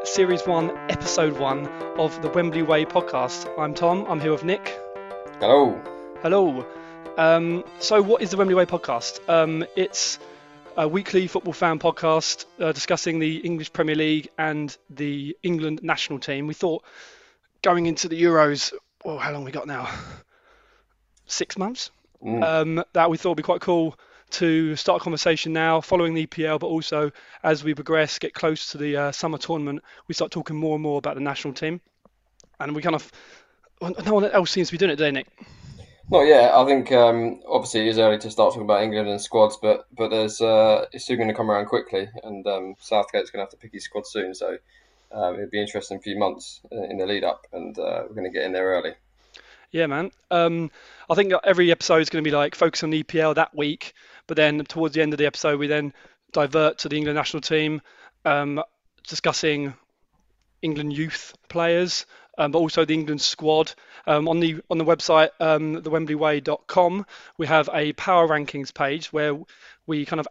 to Series 1, Episode 1 of the Wembley Way podcast. I'm Tom, I'm here with Nick. Hello. Hello. Um, so, what is the Wembley Way podcast? Um, it's a weekly football fan podcast uh, discussing the English Premier League and the England national team. We thought going into the Euros, well, how long we got now? Six months? Mm. um, that we thought would be quite cool to start a conversation now, following the EPL, but also as we progress, get close to the uh, summer tournament, we start talking more and more about the national team. And we kind of, no one else seems to be doing it, do they, Nick? Not yet. I think um, obviously it is early to start talking about England and squads, but but there's uh, it's soon going to come around quickly, and um, Southgate's going to have to pick his squad soon. So um, it'll be interesting few months uh, in the lead up, and uh, we're going to get in there early. Yeah, man. Um, I think every episode is going to be like focus on the EPL that week, but then towards the end of the episode, we then divert to the England national team, um, discussing England youth players, um, but also the England squad. Um, on the on the website, um, thewembleyway.com, we have a power rankings page where we kind of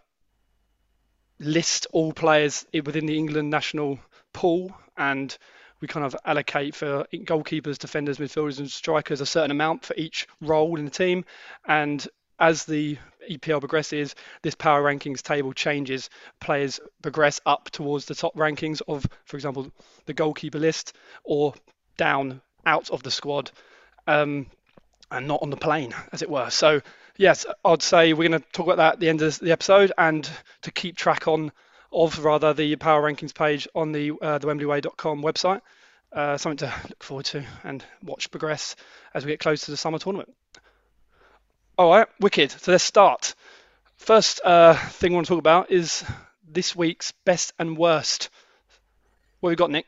list all players within the England national pool and we kind of allocate for goalkeepers, defenders, midfielders, and strikers a certain amount for each role in the team. And as the EPL progresses, this power rankings table changes. Players progress up towards the top rankings of, for example, the goalkeeper list, or down out of the squad, um, and not on the plane, as it were. So, yes, I'd say we're going to talk about that at the end of the episode, and to keep track on of rather the power rankings page on the uh, the wembleyway.com website. Uh, something to look forward to and watch progress as we get close to the summer tournament. All right, wicked. So let's start. First uh, thing I want to talk about is this week's best and worst. What have we got, Nick?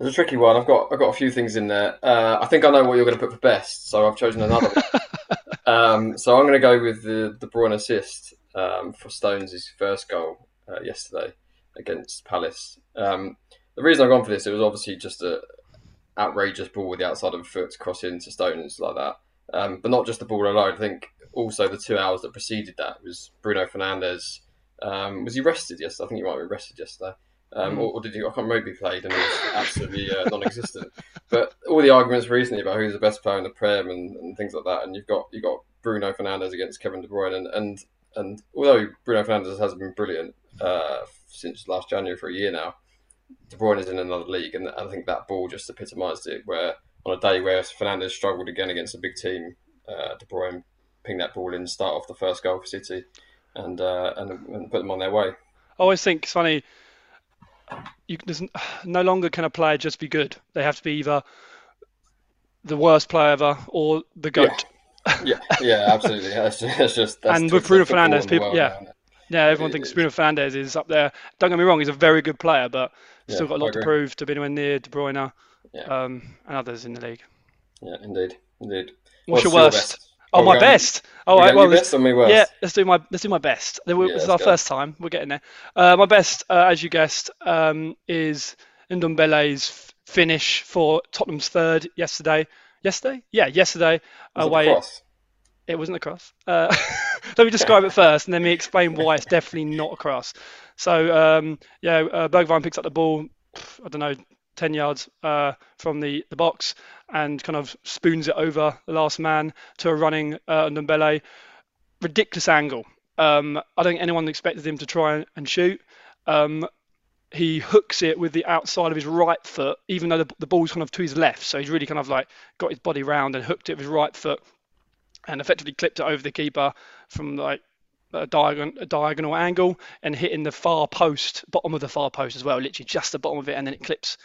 It's a tricky one. I've got I've got a few things in there. Uh, I think I know what you're going to put for best, so I've chosen another one. um, so I'm going to go with the De Bruyne assist um, for Stones' first goal uh, yesterday against Palace. Um, the reason I've gone for this, it was obviously just a outrageous ball with the outside of the foot to cross into Stones like that. Um, but not just the ball alone. I think also the two hours that preceded that was Bruno Fernandes. Um, was he rested yesterday? I think he might have been rested yesterday. Um, or, or did he? I can't remember he played and he was absolutely uh, non-existent. But all the arguments recently about who's the best player in the Prem and, and things like that, and you've got you got Bruno Fernandes against Kevin De Bruyne, and and, and although Bruno Fernandes has been brilliant uh, since last January for a year now, De Bruyne is in another league, and I think that ball just epitomised it. Where on a day where Fernandes struggled again against a big team, uh, De Bruyne pinged that ball in, start off the first goal for City, and uh, and, and put them on their way. I always think it's funny. You, no longer can a player just be good. They have to be either the worst player ever or the goat. Yeah, yeah, absolutely. That's just, that's just that's And with Bruno football Fernandes, in the people- yeah. now. Yeah, everyone It thinks. Bruno Fernandes is up there. Don't get me wrong, he's a very good player, but Yeah, still got a lot to prove to be anywhere near De Bruyne Yeah. um, and others in the league. Yeah, indeed, indeed. What's, your your worst? best? Oh, my going- best. We right, well, best or me worst? yeah, let's do my let's do my best. This Yeah, is our go. first time. We're getting there. Uh, my best, uh, as you guessed, um, is Ndombele's f- finish for Tottenham's third yesterday. Yesterday? Yeah, yesterday. Was it away. cross? It wasn't a cross. Uh, let me describe it first, and then me explain why it's definitely not a cross. So um, yeah, uh, Bergwijn picks up the ball. I don't know, ten yards uh, from the, the box, and kind of spoons it over the last man to a running uh, Ndombele. Ridiculous angle. Um, I don't think anyone expected him to try and shoot. Um, he hooks it with the outside of his right foot, even though the, the ball's kind of to his left. So he's really kind of like got his body round and hooked it with his right foot and effectively clipped it over the keeper from like a diagonal, a diagonal angle and hitting the far post, bottom of the far post as well, literally just the bottom of it, and then it clips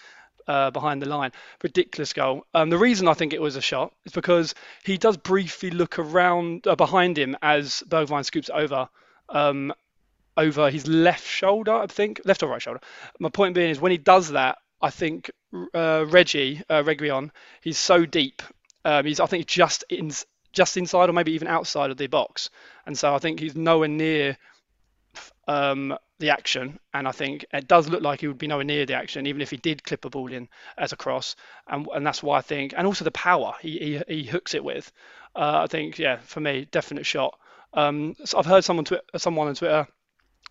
uh, behind the line. Ridiculous goal. Um, the reason I think it was a shot is because he does briefly look around uh, behind him as Bergwijn scoops over. Um, over his left shoulder, I think, left or right shoulder. My point being is when he does that, I think uh, Reggie, uh, he's so deep. Um, he's I think just in just inside or maybe even outside of the box, and so I think he's nowhere near um, the action. And I think it does look like he would be nowhere near the action, even if he did clip a ball in as a cross. And and that's why I think, and also the power he he, he hooks it with. Uh, I think yeah, for me, definite shot. Um, so I've heard someone twi- someone on Twitter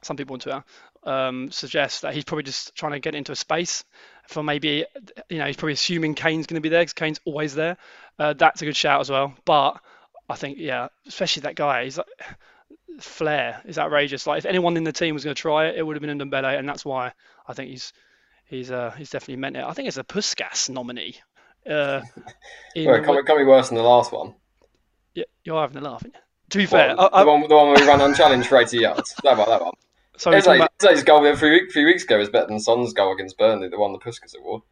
some people on Twitter um, suggest that he's probably just trying to get into a space for maybe, you know, he's probably assuming Kane's going to be there because Kane's always there. Uh, that's a good shout as well. But I think, yeah, especially that guy, he's like, flair is outrageous. Like if anyone in the team was going to try it, it would have been Ndombele, and that's why I think he's he's uh, he's definitely meant it. I think it's a Puskas nominee. Uh, well, it can't, can't be worse than the last one. Yeah, you're having a laugh. To be fair, well, I, the, one, the one where we ran unchallenged for 80 yards. That one, that one. So it's like, about... his goal a few, weeks ago was better than Son's goal against Burnley, the one the Puskas award.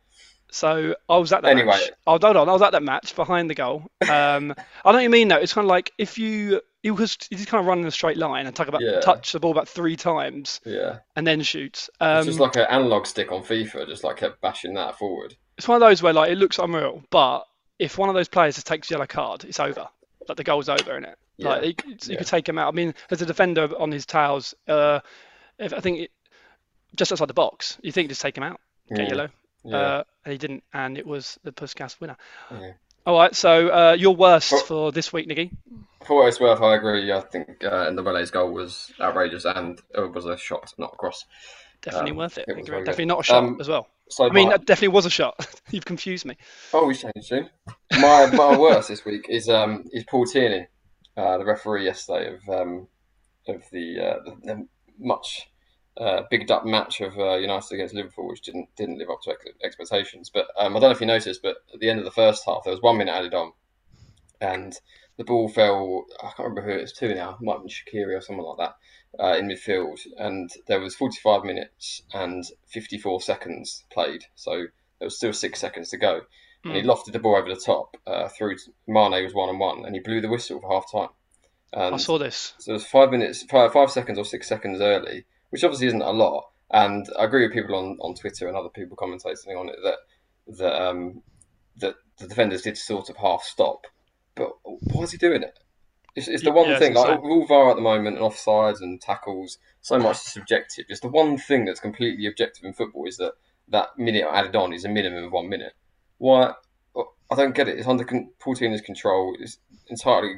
So I was at that anyway. match. Oh, hold on. I was at that match behind the goal. Um, I know what you mean though. It's kind of like if you he was he's kind of running in a straight line and talk about yeah. touch the ball about three times. Yeah. And then shoots. Um, it's just like an analog stick on FIFA, just like kept bashing that forward. It's one of those where like it looks unreal, but if one of those players just takes a yellow card, it's over. Like the goal's over in it. Yeah. Like you, you yeah. could take him out. I mean, there's a defender on his tails. Uh, if I think it, just outside the box, you think just take him out, get yellow. Yeah. Uh, and he didn't, and it was the Puskas winner. Yeah. All right, so uh, your worst for, for, this week, Nicky. For what it's worth, I agree. I think uh, the relay's goal was outrageous and it was a shot, not a cross. Definitely um, worth it. it definitely not a shot um, as well. So I mean, that definitely was a shot. You've confused me. Oh, we changed soon. My my worst this week is um is Paul Tierney, uh, the referee yesterday of um of the, uh, the, the much uh, bigged up match of uh, United against Liverpool, which didn't didn't live up to expectations. But um, I don't know if you noticed, but at the end of the first half, there was one minute added on, and the ball fell. I can't remember who it was to now. It might have been Shaqiri or someone like that uh, in midfield, and there was 45 minutes and 54 seconds played. So there was still six seconds to go, mm. and he hmm. lofted the ball over the top uh, through. Mane was one on one, and he blew the whistle for half time. I saw this. So it was five minutes, five, five seconds or six seconds early which obviously isn't a lot. And I agree with people on, on Twitter and other people commentating on it that that um, that the defenders did sort of half stop. But why is he doing it? It's, it's the one yeah, thing. Like all VAR at the moment and offsides and tackles, so much subjective. Just the one thing that's completely objective in football is that that minute added on is a minimum of one minute. Why? I don't get it. It's under Paul Tierney's control. It's entirely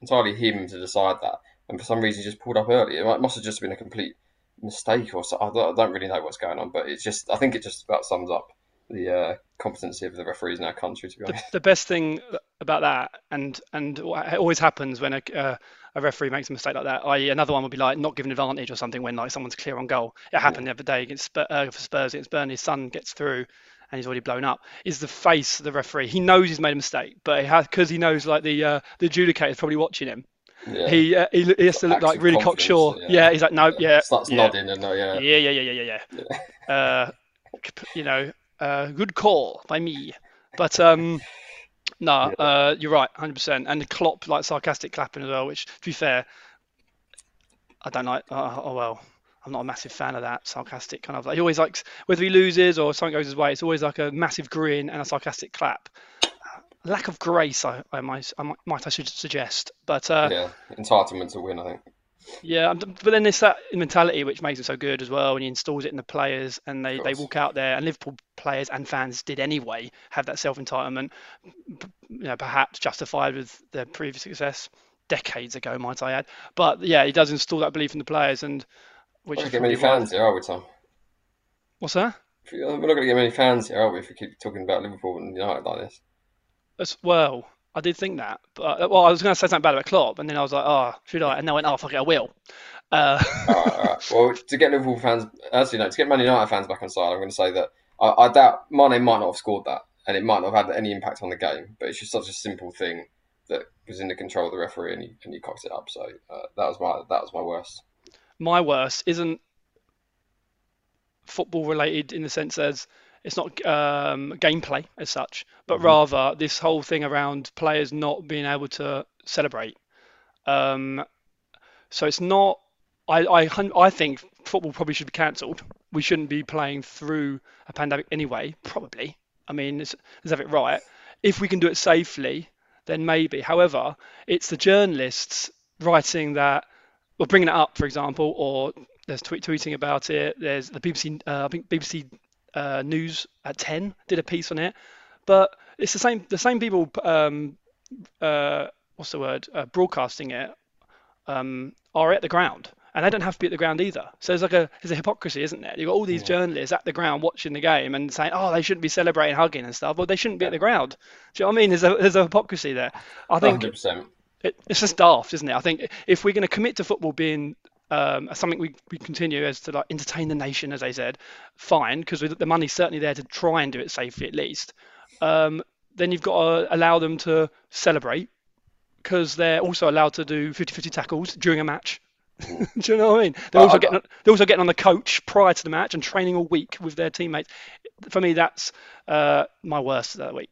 entirely him to decide that. And for some reason, he just pulled up early. It must have just been a complete mistake or so. I don't, I don't, really know what's going on, but it's just I think it just about sums up the uh, competency of the referees in our country. To be honest, the, the best thing about that, and and it always happens when a uh, a referee makes a mistake like that. I.e., another one would be like not giving advantage or something when like someone's clear on goal. It happened yeah. the other day against uh, for Spurs against Burnley. His son gets through and he's already blown up. Is the face of the referee? He knows he's made a mistake, but because he, he, knows like the uh, the adjudicator is probably watching him. Yeah. He, uh, he, he has to look like really cocksure. Yeah. yeah. he's like no, yeah, starts yeah. nodding and no, yeah, yeah, yeah, yeah, yeah, yeah. yeah. uh, you know, uh, good call by me, but um, no, uh, you're right, hundred percent. And the Klopp like sarcastic clapping as well, which to be fair, I don't like. Uh, oh well, I'm not a massive fan of that sarcastic kind of. Like, he always likes whether he loses or something goes his way. It's always like a massive grin and a sarcastic clap lack of grace, I, I might, I might, I should suggest. But uh, yeah, entitlement to win, I think. Yeah, but then there's that mentality which makes it so good as well when he installs it in the players and they, they walk out there and Liverpool players and fans did anyway have that self entitlement, you know, perhaps justified with their previous success decades ago, might I add. But yeah, he does install that belief in the players and which is get many fans here, are we, Tom? What's that? We're not going to get many fans here, are we, if we keep talking about Liverpool and United like this? As well. I did think that, but uh, well, I was going to say something bad about Klopp, and then I was like, oh, should I? And then I went, oh, fuck it, I will. Uh... all right, all right. Well, to get Liverpool fans, as you know, to get Man United fans back on side, I'm going to say that I, I doubt Mane might not have scored that, and it might not have had any impact on the game. But it's just such a simple thing that was in the control of the referee, and he and he cocked it up. So uh, that was my that was my worst. My worst isn't football related in the sense as it's not um, gameplay as such, but mm-hmm. rather this whole thing around players not being able to celebrate. Um, so it's not. I, I I think football probably should be cancelled. We shouldn't be playing through a pandemic anyway. Probably. I mean, let's, let's have it right. If we can do it safely, then maybe. However, it's the journalists writing that, or bringing it up, for example, or there's tweet, tweeting about it. There's the BBC, uh, I think BBC uh, News at 10 did a piece on it, but it's the same the same people um, uh, what's the word uh, broadcasting it um, are at the ground and they don't have to be at the ground either. So there's like a there's a hypocrisy, isn't there? You've got all these journalists at the ground watching the game and saying, oh, they shouldn't be celebrating, hugging and stuff. Well, they shouldn't be at the ground. Do you know what I mean? There's a there's a hypocrisy there. I think 100%. it, it's just daft, isn't it? I think if we're going to commit to football being um, something we, we continue as to like entertain the nation, as they said, fine, because the money's certainly there to try and do it safely at least. Um, then you've got to allow them to celebrate because they're also allowed to do 50-50 tackles during a match. do you know what I mean? They're also getting they're also getting on the coach prior to the match and training all week with their teammates. For me, that's uh, my worst of that week.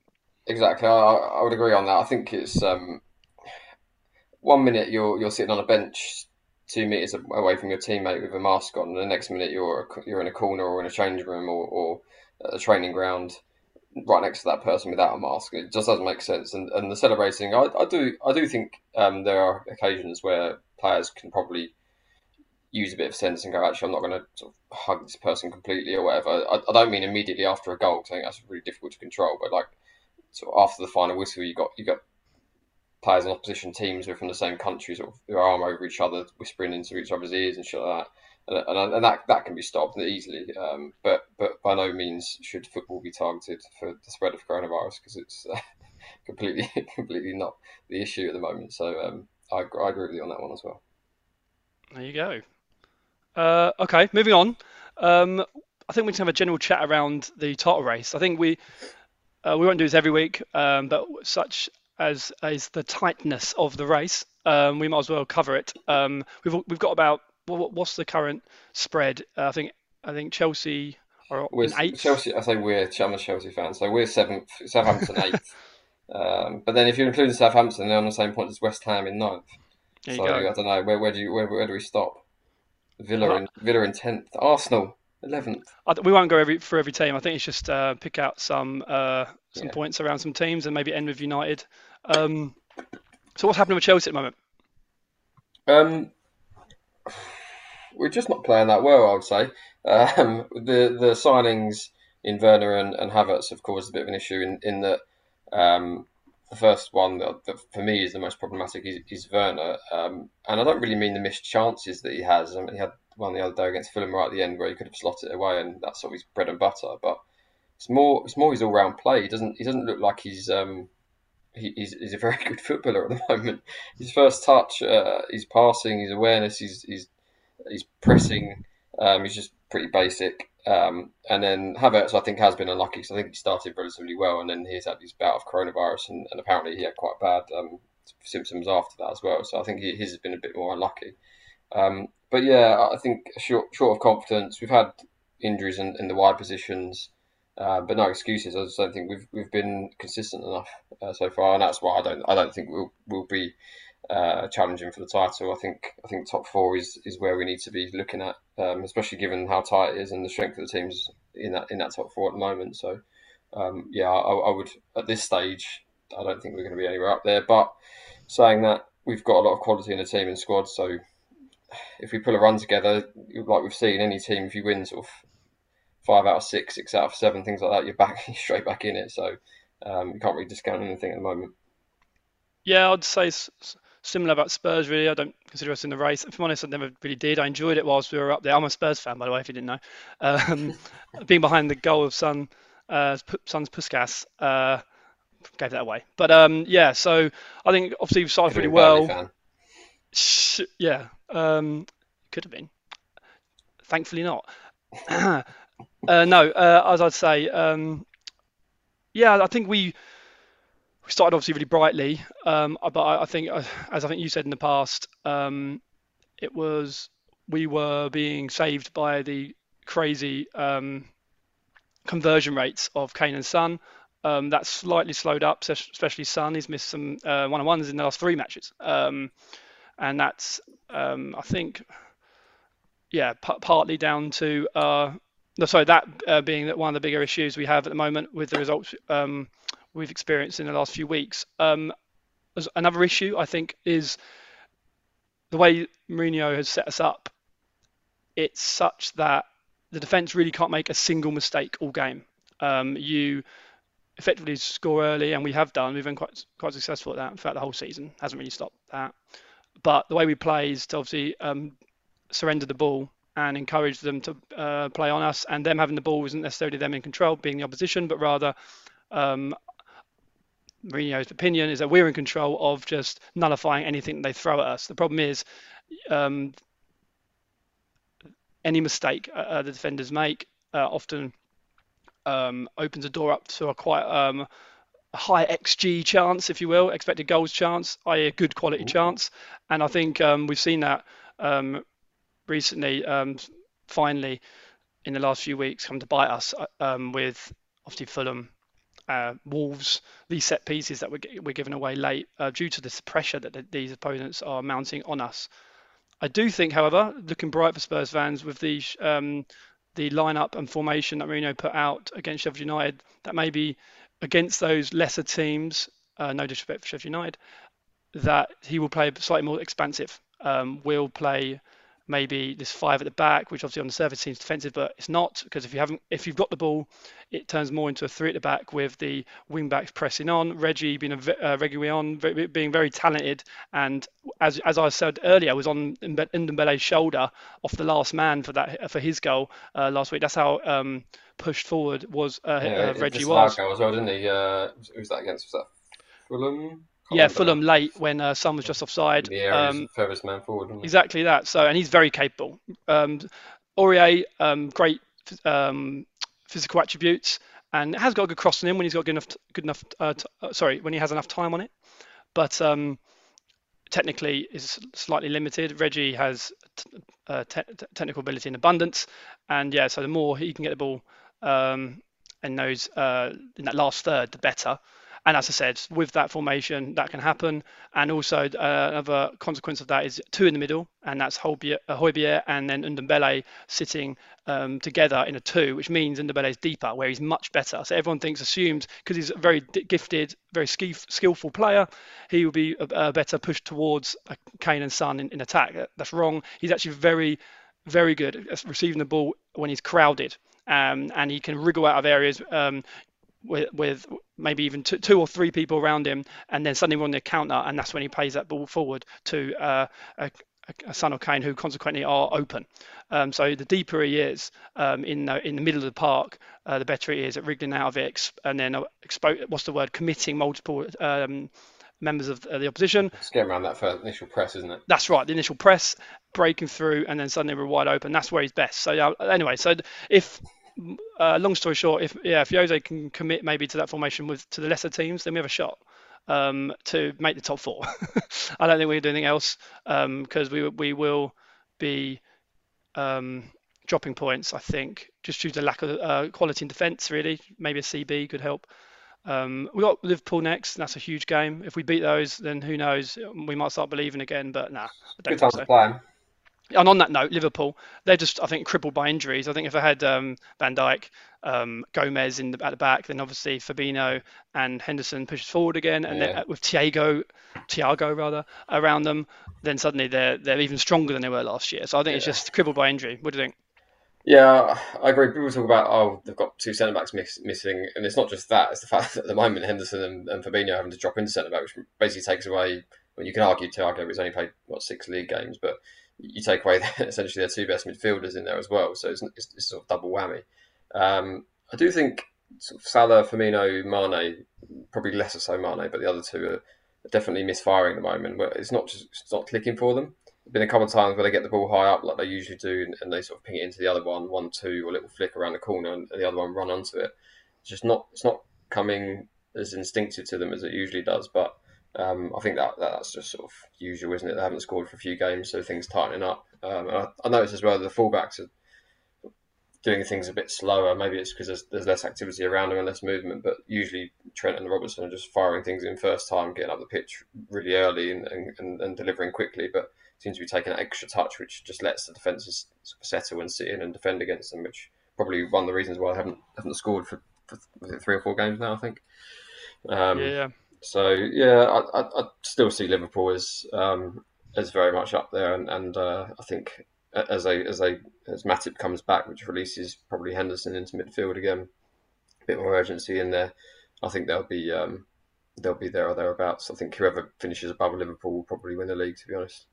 Exactly, I, I would agree on that. I think it's um, one minute you're you're sitting on a bench two meters away from your teammate with a mask on, and the next minute you're you're in a corner or in a change room or, or a training ground right next to that person without a mask. It just doesn't make sense. And and the celebrating, I, I do I do think um, there are occasions where players can probably use a bit of sense and go, actually, I'm not going to sort of hug this person completely or whatever. I, I don't mean immediately after a goal, 'cause I think that's really difficult to control, but like sort of after the final whistle, you got you got players in opposition teams who are from the same country, sort of their arm over each other, whispering into each other's ears and shit like that. And, and, and that that can be stopped easily, um, but but by no means should football be targeted for the spread of coronavirus because it's uh, completely completely not the issue at the moment. So um, I, I agree with you on that one as well. There you go. Uh, okay, moving on. Um, I think we can have a general chat around the title race. I think we uh, we won't do this every week, um, but such as is the tightness of the race, um, we might as well cover it. Um, we've we've got about what, what's the current spread? Uh, I think I think Chelsea are We're eighth. Chelsea. I say we're. I'm a Chelsea fan, so we're seventh. Southampton eighth. Um, but then if you're including Southampton, they're on the same point as West Ham in ninth. There So. I don't know where where do you where, where do we stop? Villa in Villa in tenth, Arsenal eleventh. We won't go every for every team. I think it's just uh, pick out some uh, some Yeah. points around some teams and maybe end with United. Um, so what's happening with Chelsea at the moment? Um, we're just not playing that well, I would say. Um, the the signings in Werner and, and Havertz have caused a bit of an issue in in that um, the first one that, that for me is the most problematic is, is Werner, um, and I don't really mean the missed chances that he has. I mean, he had one the other day against Fulham right at the end where he could have slotted it away, and that's sort of his bread and butter. But it's more it's more his all round play. He doesn't he doesn't look like he's um, he, he's, he's a very good footballer at the moment. His first touch, uh, his passing, his awareness, his his, his pressing, um, he's just pretty basic. Um, and then Havertz, I think, has been unlucky. I think he started relatively well, and then he's had his bout of coronavirus, and, and apparently he had quite bad um, symptoms after that as well. So I think he, his has been a bit more unlucky. Um, but yeah, I think short, short of confidence. We've had injuries in, in the wide positions. Uh, but no excuses. I just don't think we've we've been consistent enough uh, so far, and that's why I don't I don't think we'll we'll be uh, challenging for the title. I think I think top four is, is where we need to be looking at, um, especially given how tight it is and the strength of the teams in that in that top four at the moment. So um, yeah, I, I would at this stage I don't think we're going to be anywhere up there. But saying that, we've got a lot of quality in the team and squad. So if we pull a run together, like we've seen, any team if you win sort of five out of six, six out of seven, things like that, you're back you're straight back in it. So um, you can't really discount anything at the moment. Yeah, I'd say similar about Spurs. Really, I don't consider us in the race. If I'm honest, I never really did. I enjoyed it whilst we were up there. I'm a Spurs fan, by the way, if you didn't know. Um, being behind the goal of Son, uh, Son's Puskas, uh, gave that away. But um, yeah, so I think obviously we've started pretty well. Sh- Yeah, um, could have been. Thankfully not. uh, no, uh, as I'd say, um, yeah, I think we we started obviously really brightly, um, but I, I think, uh, as I think you said in the past, um, it was we were being saved by the crazy um, conversion rates of Kane and Son. Um, that's slightly slowed up, especially Son. He's missed some uh, one-on-ones in the last three matches, um, and that's I think, yeah, p- partly down to uh, no, sorry, that uh, being that one of the bigger issues we have at the moment with the results um, we've experienced in the last few weeks. Um, another issue I think is the way Mourinho has set us up. It's such that the defence really can't make a single mistake all game. Um, you effectively score early, and we have done. We've been quite quite successful at that. throughout the whole season hasn't really stopped that. But the way we play is to obviously um, surrender the ball and encourage them to uh, play on us. And them having the ball isn't necessarily them in control, being the opposition, but rather um, Mourinho's opinion is that we're in control of just nullifying anything they throw at us. The problem is um, any mistake uh, uh the defenders make uh, often um, opens a door up to a quite um, high XG chance, if you will, expected goals chance, i.e., a good quality Ooh. chance. And I think um, we've seen that um, recently, um, finally, in the last few weeks, come to bite us uh, um, with obviously Fulham, uh, Wolves, these set pieces that we're, we're giving away late uh, due to this pressure that the, these opponents are mounting on us. I do think, however, looking bright for Spurs fans with the um, the lineup and formation that Mourinho put out against Sheffield United, that maybe against those lesser teams, uh, no disrespect for Sheffield United, that he will play slightly more expansive. Um, will play maybe this five at the back, which obviously on the surface seems defensive, but it's not because if you haven't, if you've got the ball, it turns more into a three at the back with the wing backs pressing on. Reggie being a uh, Reggie on being very talented, and as as I said earlier, was on Ndombele's shoulder off the last man for that for his goal uh, last week. That's how um, pushed forward was uh, yeah, uh, Reggie was. Goal as well, didn't he? Uh, who was that against? Was that Fulham? Yeah, Fulham late when uh, Son was just offside. Yeah, um, furthest man forward. Exactly that. So, and he's very capable. Um, Aurier, um, great um, physical attributes, and has got a good cross in him when he's got good enough, good enough. Uh, t- uh, sorry, when he has enough time on it. But um, technically, is slightly limited. Reggie has t- uh, te- technical ability in abundance, and yeah, so the more he can get the ball um, and those uh, in that last third, the better. And as I said, with that formation, that can happen. And also uh, another consequence of that is two in the middle, and that's Højbjerg uh, and then Ndombele sitting um, together in a two, which means Ndombele is deeper, where he's much better. So everyone thinks, assumes, because he's a very gifted, very skillful player, he will be a, a better pushed towards Kane and Son in, in attack. That's wrong. He's actually very, very good at receiving the ball when he's crowded. Um, and he can wriggle out of areas um, with, with maybe even two, two, or three people around him, and then suddenly we're on the counter, and that's when he plays that ball forward to uh, a, a Son or Kane, who consequently are open. Um, so the deeper he is um, in the in the middle of the park, uh, the better he is at wriggling out of it, and then uh, expo- what's the word? Committing multiple. Um, members of the opposition. It's getting around that first initial press, isn't it? That's right, the initial press, breaking through, and then suddenly we're wide open. That's where he's best. So yeah, anyway, so if uh, long story short, if yeah, if Jose can commit maybe to that formation with to the lesser teams, then we have a shot um, to make the top four. I don't think we can do anything else because um, we we will be um, dropping points. I think just due to lack of uh, quality in defence. Really, maybe a CB could help. Um, we got Liverpool next, and that's a huge game. If we beat those, then who knows? We might start believing again. But nah, I don't Good time so. to play and on that note, Liverpool, they're just, I think, crippled by injuries. I think if I had um, Van Dijk, um, Gomez in the, at the back, then obviously Fabinho and Henderson pushes forward again, and yeah. with Thiago, Thiago rather, around them, then suddenly they're they're even stronger than they were last year. So I think yeah. it's just crippled by injury. What do you think? Yeah, I agree. People talk about oh they've got two centre backs miss, missing, and it's not just that. It's the fact that at the moment Henderson and, and Fabinho having to drop into centre back, which basically takes away. Well, you can argue Thiago has only played what six league games, but you take away essentially their two best midfielders in there as well. So it's, it's, it's sort of double whammy. Um, I do think sort of Salah, Firmino, Mane, probably lesser so Mane, but the other two are definitely misfiring at the moment. It's not just it's not clicking for them. There's been a couple of times where they get the ball high up like they usually do, and they sort of ping it into the other one, one two, or a little flick around the corner, and the other one run onto it. It's just not it's not coming as instinctive to them as it usually does, but um, I think that that's just sort of usual, isn't it? They haven't scored for a few games, so things tightening up. Um, I, I noticed as well the fullbacks are doing things a bit slower. Maybe it's because there's, there's, less activity around them and less movement. But usually Trent and Robertson are just firing things in first time, getting up the pitch really early and, and, and delivering quickly. But seems to be taking an extra touch, which just lets the defences settle and sit in and defend against them. Which probably one of the reasons why I haven't haven't scored for, for three or four games now. I think. Um, yeah. So yeah, I, I, I still see Liverpool as um, as very much up there, and, and uh, I think as a as a as Matip comes back, which releases probably Henderson into midfield again, a bit more urgency in there. I think they'll be um, they'll be there or thereabouts. I think whoever finishes above Liverpool will probably win the league. To be honest.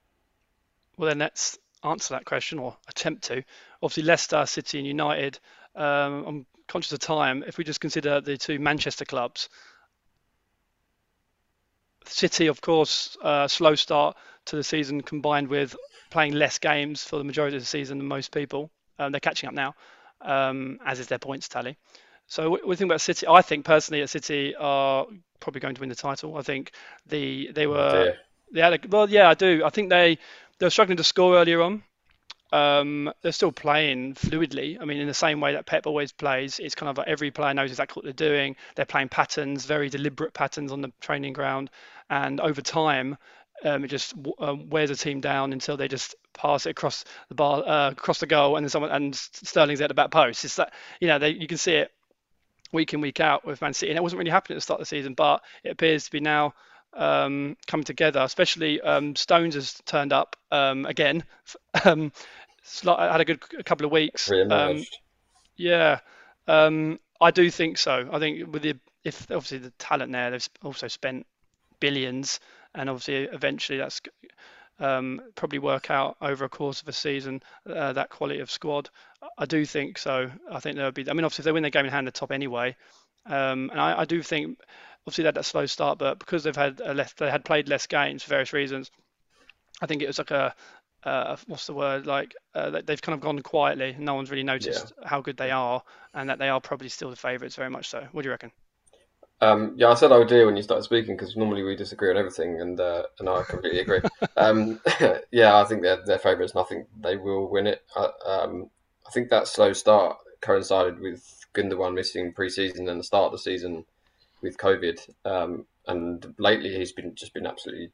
Well, then let's answer that question or attempt to. Obviously, Leicester, City, and United. Um, I'm conscious of time. If we just consider the two Manchester clubs, City, of course, uh, slow start to the season combined with playing less games for the majority of the season than most people. Um, they're catching up now, um, as is their points tally. So we think about City. I think personally, that City are probably going to win the title. I think the they were oh they had a, well, yeah, I do. I think they they were struggling to score earlier on. Um, they're still playing fluidly. I mean, in the same way that Pep always plays, it's kind of like every player knows exactly what they're doing. They're playing patterns, very deliberate patterns on the training ground, and over time, um, it just um, wears a team down until they just pass it across the bar, uh, across the goal, and then someone and Sterling's at the back post. It's that you know they, you can see it week in week out with Man City, and it wasn't really happening at the start of the season, but it appears to be now um, coming together. Especially um, Stones has turned up um, again. Um, had a good a couple of weeks. Um, yeah, um, I do think so. I think with the if obviously the talent there, they've also spent billions, and obviously eventually that's um, probably work out over a course of a season uh, that quality of squad. I do think so. I think there would be. I mean, obviously if they win their game in hand, the top anyway. Um, and I, I, do think obviously they had that slow start, but because they've had less, they had played less games for various reasons. I think it was like a uh, what's the word like uh, they've kind of gone quietly. And no one's really noticed yeah. how good they are, and that they are probably still the favourites very much so. What do you reckon? Um, yeah, I said I would do when you started speaking because normally we disagree on everything, and uh, and I completely agree. um, yeah, I think they're they're favourites, and I think they will win it. I, um, I think that slow start coincided with Gundogan missing pre-season and the start of the season with COVID, um, and lately he's been just been absolutely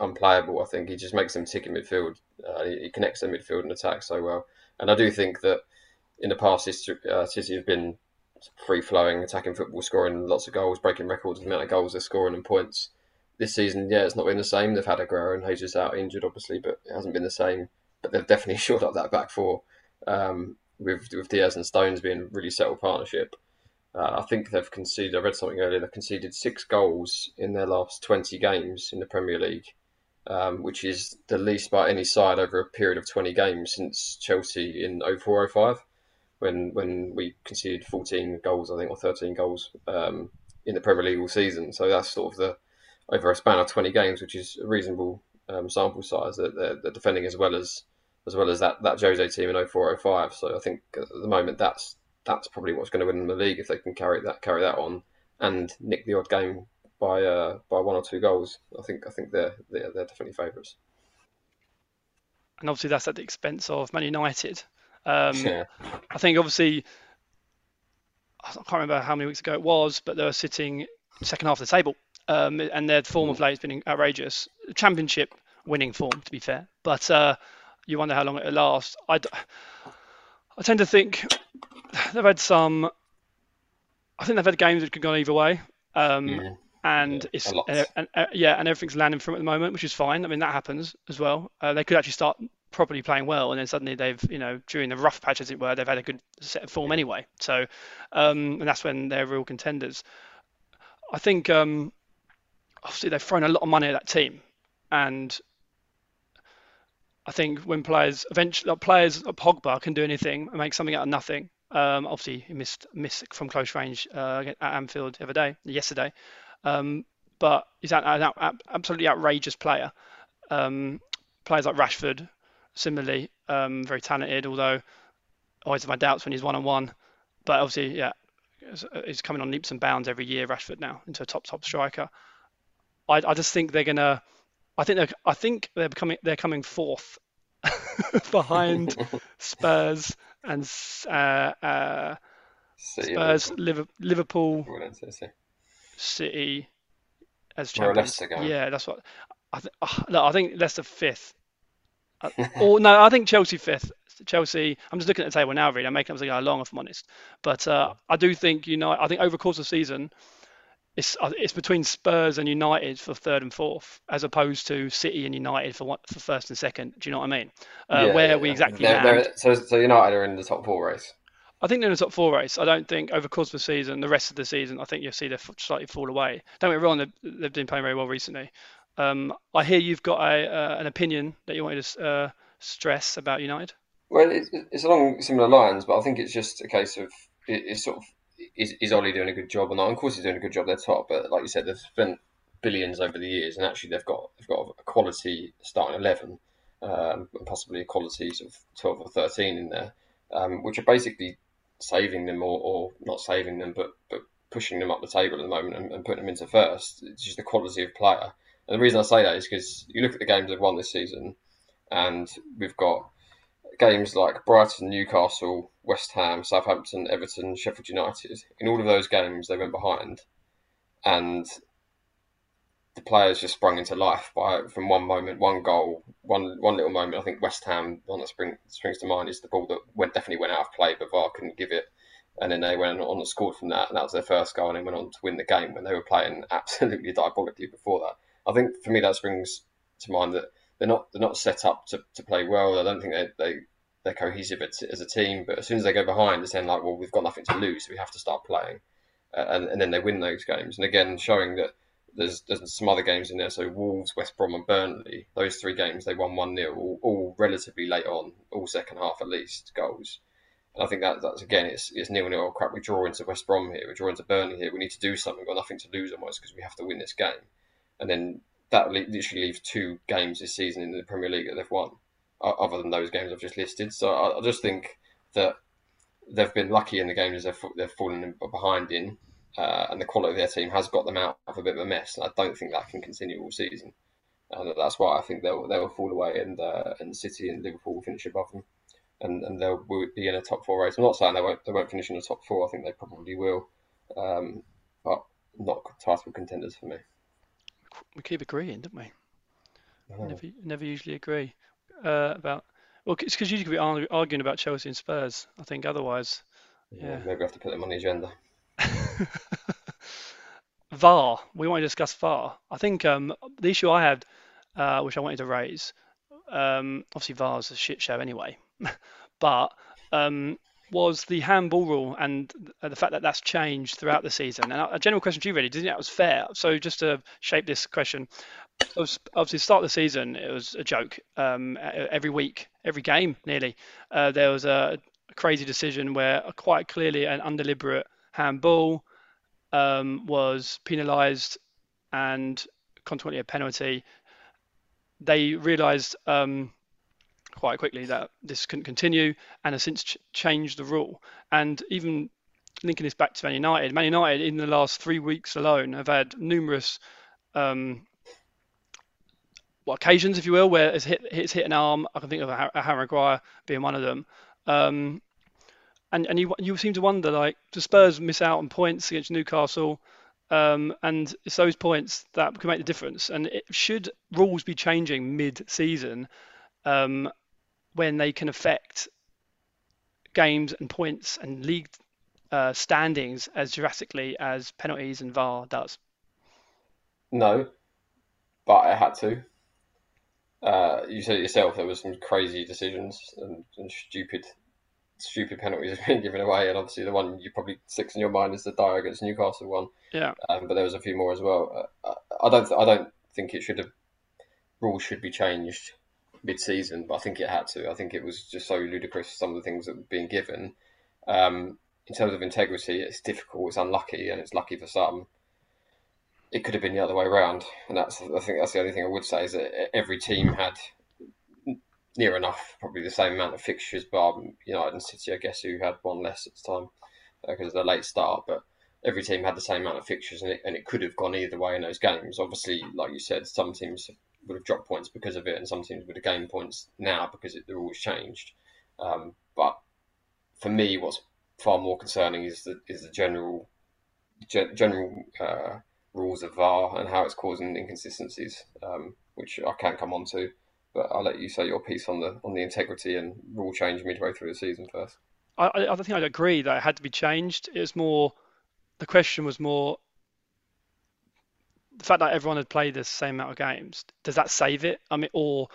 unplayable. I think he just makes them tick in midfield. Uh, he, connects their midfield and attack so well, and I do think that in the past, uh, City have been free flowing, attacking football, scoring lots of goals, breaking records of the amount of goals they're scoring and points. This season, yeah, it's not been the same. They've had Aguero and Jesus out injured, obviously, but it hasn't been the same. But they've definitely shored up that back four um, with with Dias and Stones being a really settled partnership. Uh, I think they've conceded. I read something earlier. They've conceded six goals in their last twenty games in the Premier League, um, which is the least by any side over a period of twenty games since Chelsea in 0405 when when we conceded 14 goals, I think, or 13 goals um, in the Premier League all season. So that's sort of the over a span of 20 games, which is a reasonable um, sample size that they're, they're, defending as well as as well as that that Jose team in 0405. So I think at the moment that's that's probably what's going to win the league if they can carry that carry that on and nick the odd game by uh, by one or two goals. I think I think they're they're, they're definitely favourites. And obviously that's at the expense of Man United, um, yeah. I think obviously, I can't remember how many weeks ago it was, but they were sitting second half of the table, um, and their form of late has been outrageous. Championship winning form, to be fair, but uh, you wonder how long it'll last. I, I tend to think they've had some. I think they've had games that could go either way. Um, yeah. And yeah, it's uh, and, uh, yeah, and everything's landing from at the moment, which is fine. I mean that happens as well. Uh, they could actually start properly playing well, and then suddenly they've, you know, during the rough patch as it were, they've had a good set of form anyway. So, um, and that's when they're real contenders. I think um, obviously they've thrown a lot of money at that team, and I think when players eventually players like Pogba can do anything and make something out of nothing. Um, obviously, he missed missed from close range uh, at Anfield the other day, yesterday. Um, but he's an, an, absolutely outrageous player. Um, players like Rashford, similarly um, very talented, although I always have my doubts when he's one on one. But obviously, yeah, he's coming on leaps and bounds every year. Rashford now into a top top striker. I, I just think they're gonna. I think they're. I think they're becoming. They're coming fourth behind Spurs and uh, uh, Spurs, Liverpool, City as champions. Yeah, that's what. I, th- uh, look, I think Leicester fifth uh, or no, I think Chelsea fifth. Chelsea. I'm just looking at the table now. Really, I'm making up as I go along. If I'm honest, but uh, I do think you know. I think over the course of the season, it's uh, it's between Spurs and United for third and fourth, as opposed to City and United for for first and second. Do you know what I mean? Uh, yeah, where yeah, we exactly they're, they're, so so United are in the top four race. I think they're in the top four race. I don't think over the course of the season, the rest of the season, I think you'll see them slightly fall away. Don't get me wrong, they've, they've been playing very well recently. Um, I hear you've got a, uh, an opinion that you wanted to uh, stress about United? Well, it's, it's along similar lines, but I think it's just a case of it's sort of is, is Ole doing a good job or not? Of course, he's doing a good job. They're top, but like you said, they've spent billions over the years, and actually they've got they've got a quality starting eleven, um, and possibly a quality sort of twelve or thirteen in there, um, which are basically saving them or, or not saving them, but but pushing them up the table at the moment and, and putting them into first. It's just the quality of player. And the reason I say that is because you look at the games they've won this season, and we've got games like Brighton, Newcastle, West Ham, Southampton, Everton, Sheffield United. In all of those games, they went behind, and the players just sprung into life by from one moment, one goal, one one little moment. I think West Ham, one that spring, springs to mind, is the ball that went definitely went out of play, but VAR couldn't give it, and then they went on and scored from that, and that was their first goal, and they went on to win the game when they were playing absolutely diabolically before that. I think for me that springs to mind that they're not they're not set up to, to play well. I don't think they, they they're cohesive as a team, but as soon as they go behind, it's then like, well, we've got nothing to lose, so we have to start playing, uh, and and then they win those games, and again showing that there's there's some other games in there. So Wolves, West Brom, and Burnley. Those three games they won one 0 all, all, relatively late on, all second half at least goals. And I think that that's again it's it's nil nil. Crap, we draw into West Brom here, we draw into Burnley here. We need to do something. We've got nothing to lose almost because we have to win this game. And then that literally leaves two games this season in the Premier League that they've won, other than those games I've just listed. So I, I just think that they've been lucky in the games they've they've fallen behind in uh, and the quality of their team has got them out of a bit of a mess. And I don't think that can continue all season. And that's why I think they'll they'll fall away, and uh, and City and Liverpool will finish above them, and and they'll be in a top four race. I'm not saying they won't they won't finish in the top four. I think they probably will, um, but not title contenders for me. We keep agreeing, don't we? Never never usually agree uh, about. Well, it's because you could be arguing about Chelsea and Spurs. I think otherwise. Yeah, yeah. maybe I have to put them on the agenda. VAR. We want to discuss VAR. I think um, the issue I had, uh, which I wanted to raise, um, obviously VAR is a shit show anyway, but um, was the handball rule and the fact that that's changed throughout the season. And a general question to you, really, do you think that was fair? So just to shape this question, obviously start of the season it was a joke. Um, every week, every game, nearly, uh, there was a crazy decision where quite clearly an undeliberate handball um, was penalised and consequently a penalty. They realised um, quite quickly that this couldn't continue and has since ch- changed the rule. And even linking this back to Man United, Man United in the last three weeks alone have had numerous um, well, occasions, if you will, where it's hit, it's hit an arm. I can think of a, a Harry Maguire being one of them. Um, and and you you seem to wonder like the Spurs miss out on points against Newcastle, um, and it's those points that can make the difference. And it, should rules be changing mid-season um, when they can affect games and points and league uh, standings as drastically as penalties and VAR does? No, but I had to. Uh, you said it yourself. There were some crazy decisions and, and stupid stupid penalties have been given away, and obviously the one you probably sticks in your mind is the Dier against Newcastle one. Yeah. Um, but there was a few more as well. Uh, I don't. Th- I don't think it should have. Rules should be changed mid-season, but I think it had to. I think it was just so ludicrous some of the things that were being given. Um, in terms of integrity, it's difficult. It's unlucky, and it's lucky for some. It could have been the other way around, and that's. I think that's the only thing I would say is that every team had near enough, probably the same amount of fixtures, bar United and City, I guess, who had one less at the time because uh, of the late start. But every team had the same amount of fixtures, and it, and it could have gone either way in those games. Obviously, like you said, some teams would have dropped points because of it, and some teams would have gained points now because it, the rules changed. Um, but for me, what's far more concerning is the is the general ge- general uh, rules of VAR and how it's causing inconsistencies, um, which I can come on to. But I'll let you say your piece on the on the integrity and rule change midway through the season first. I, I think I'd agree that it had to be changed. It's more the question was more the fact that everyone had played the same amount of games. Does that save it? I mean, or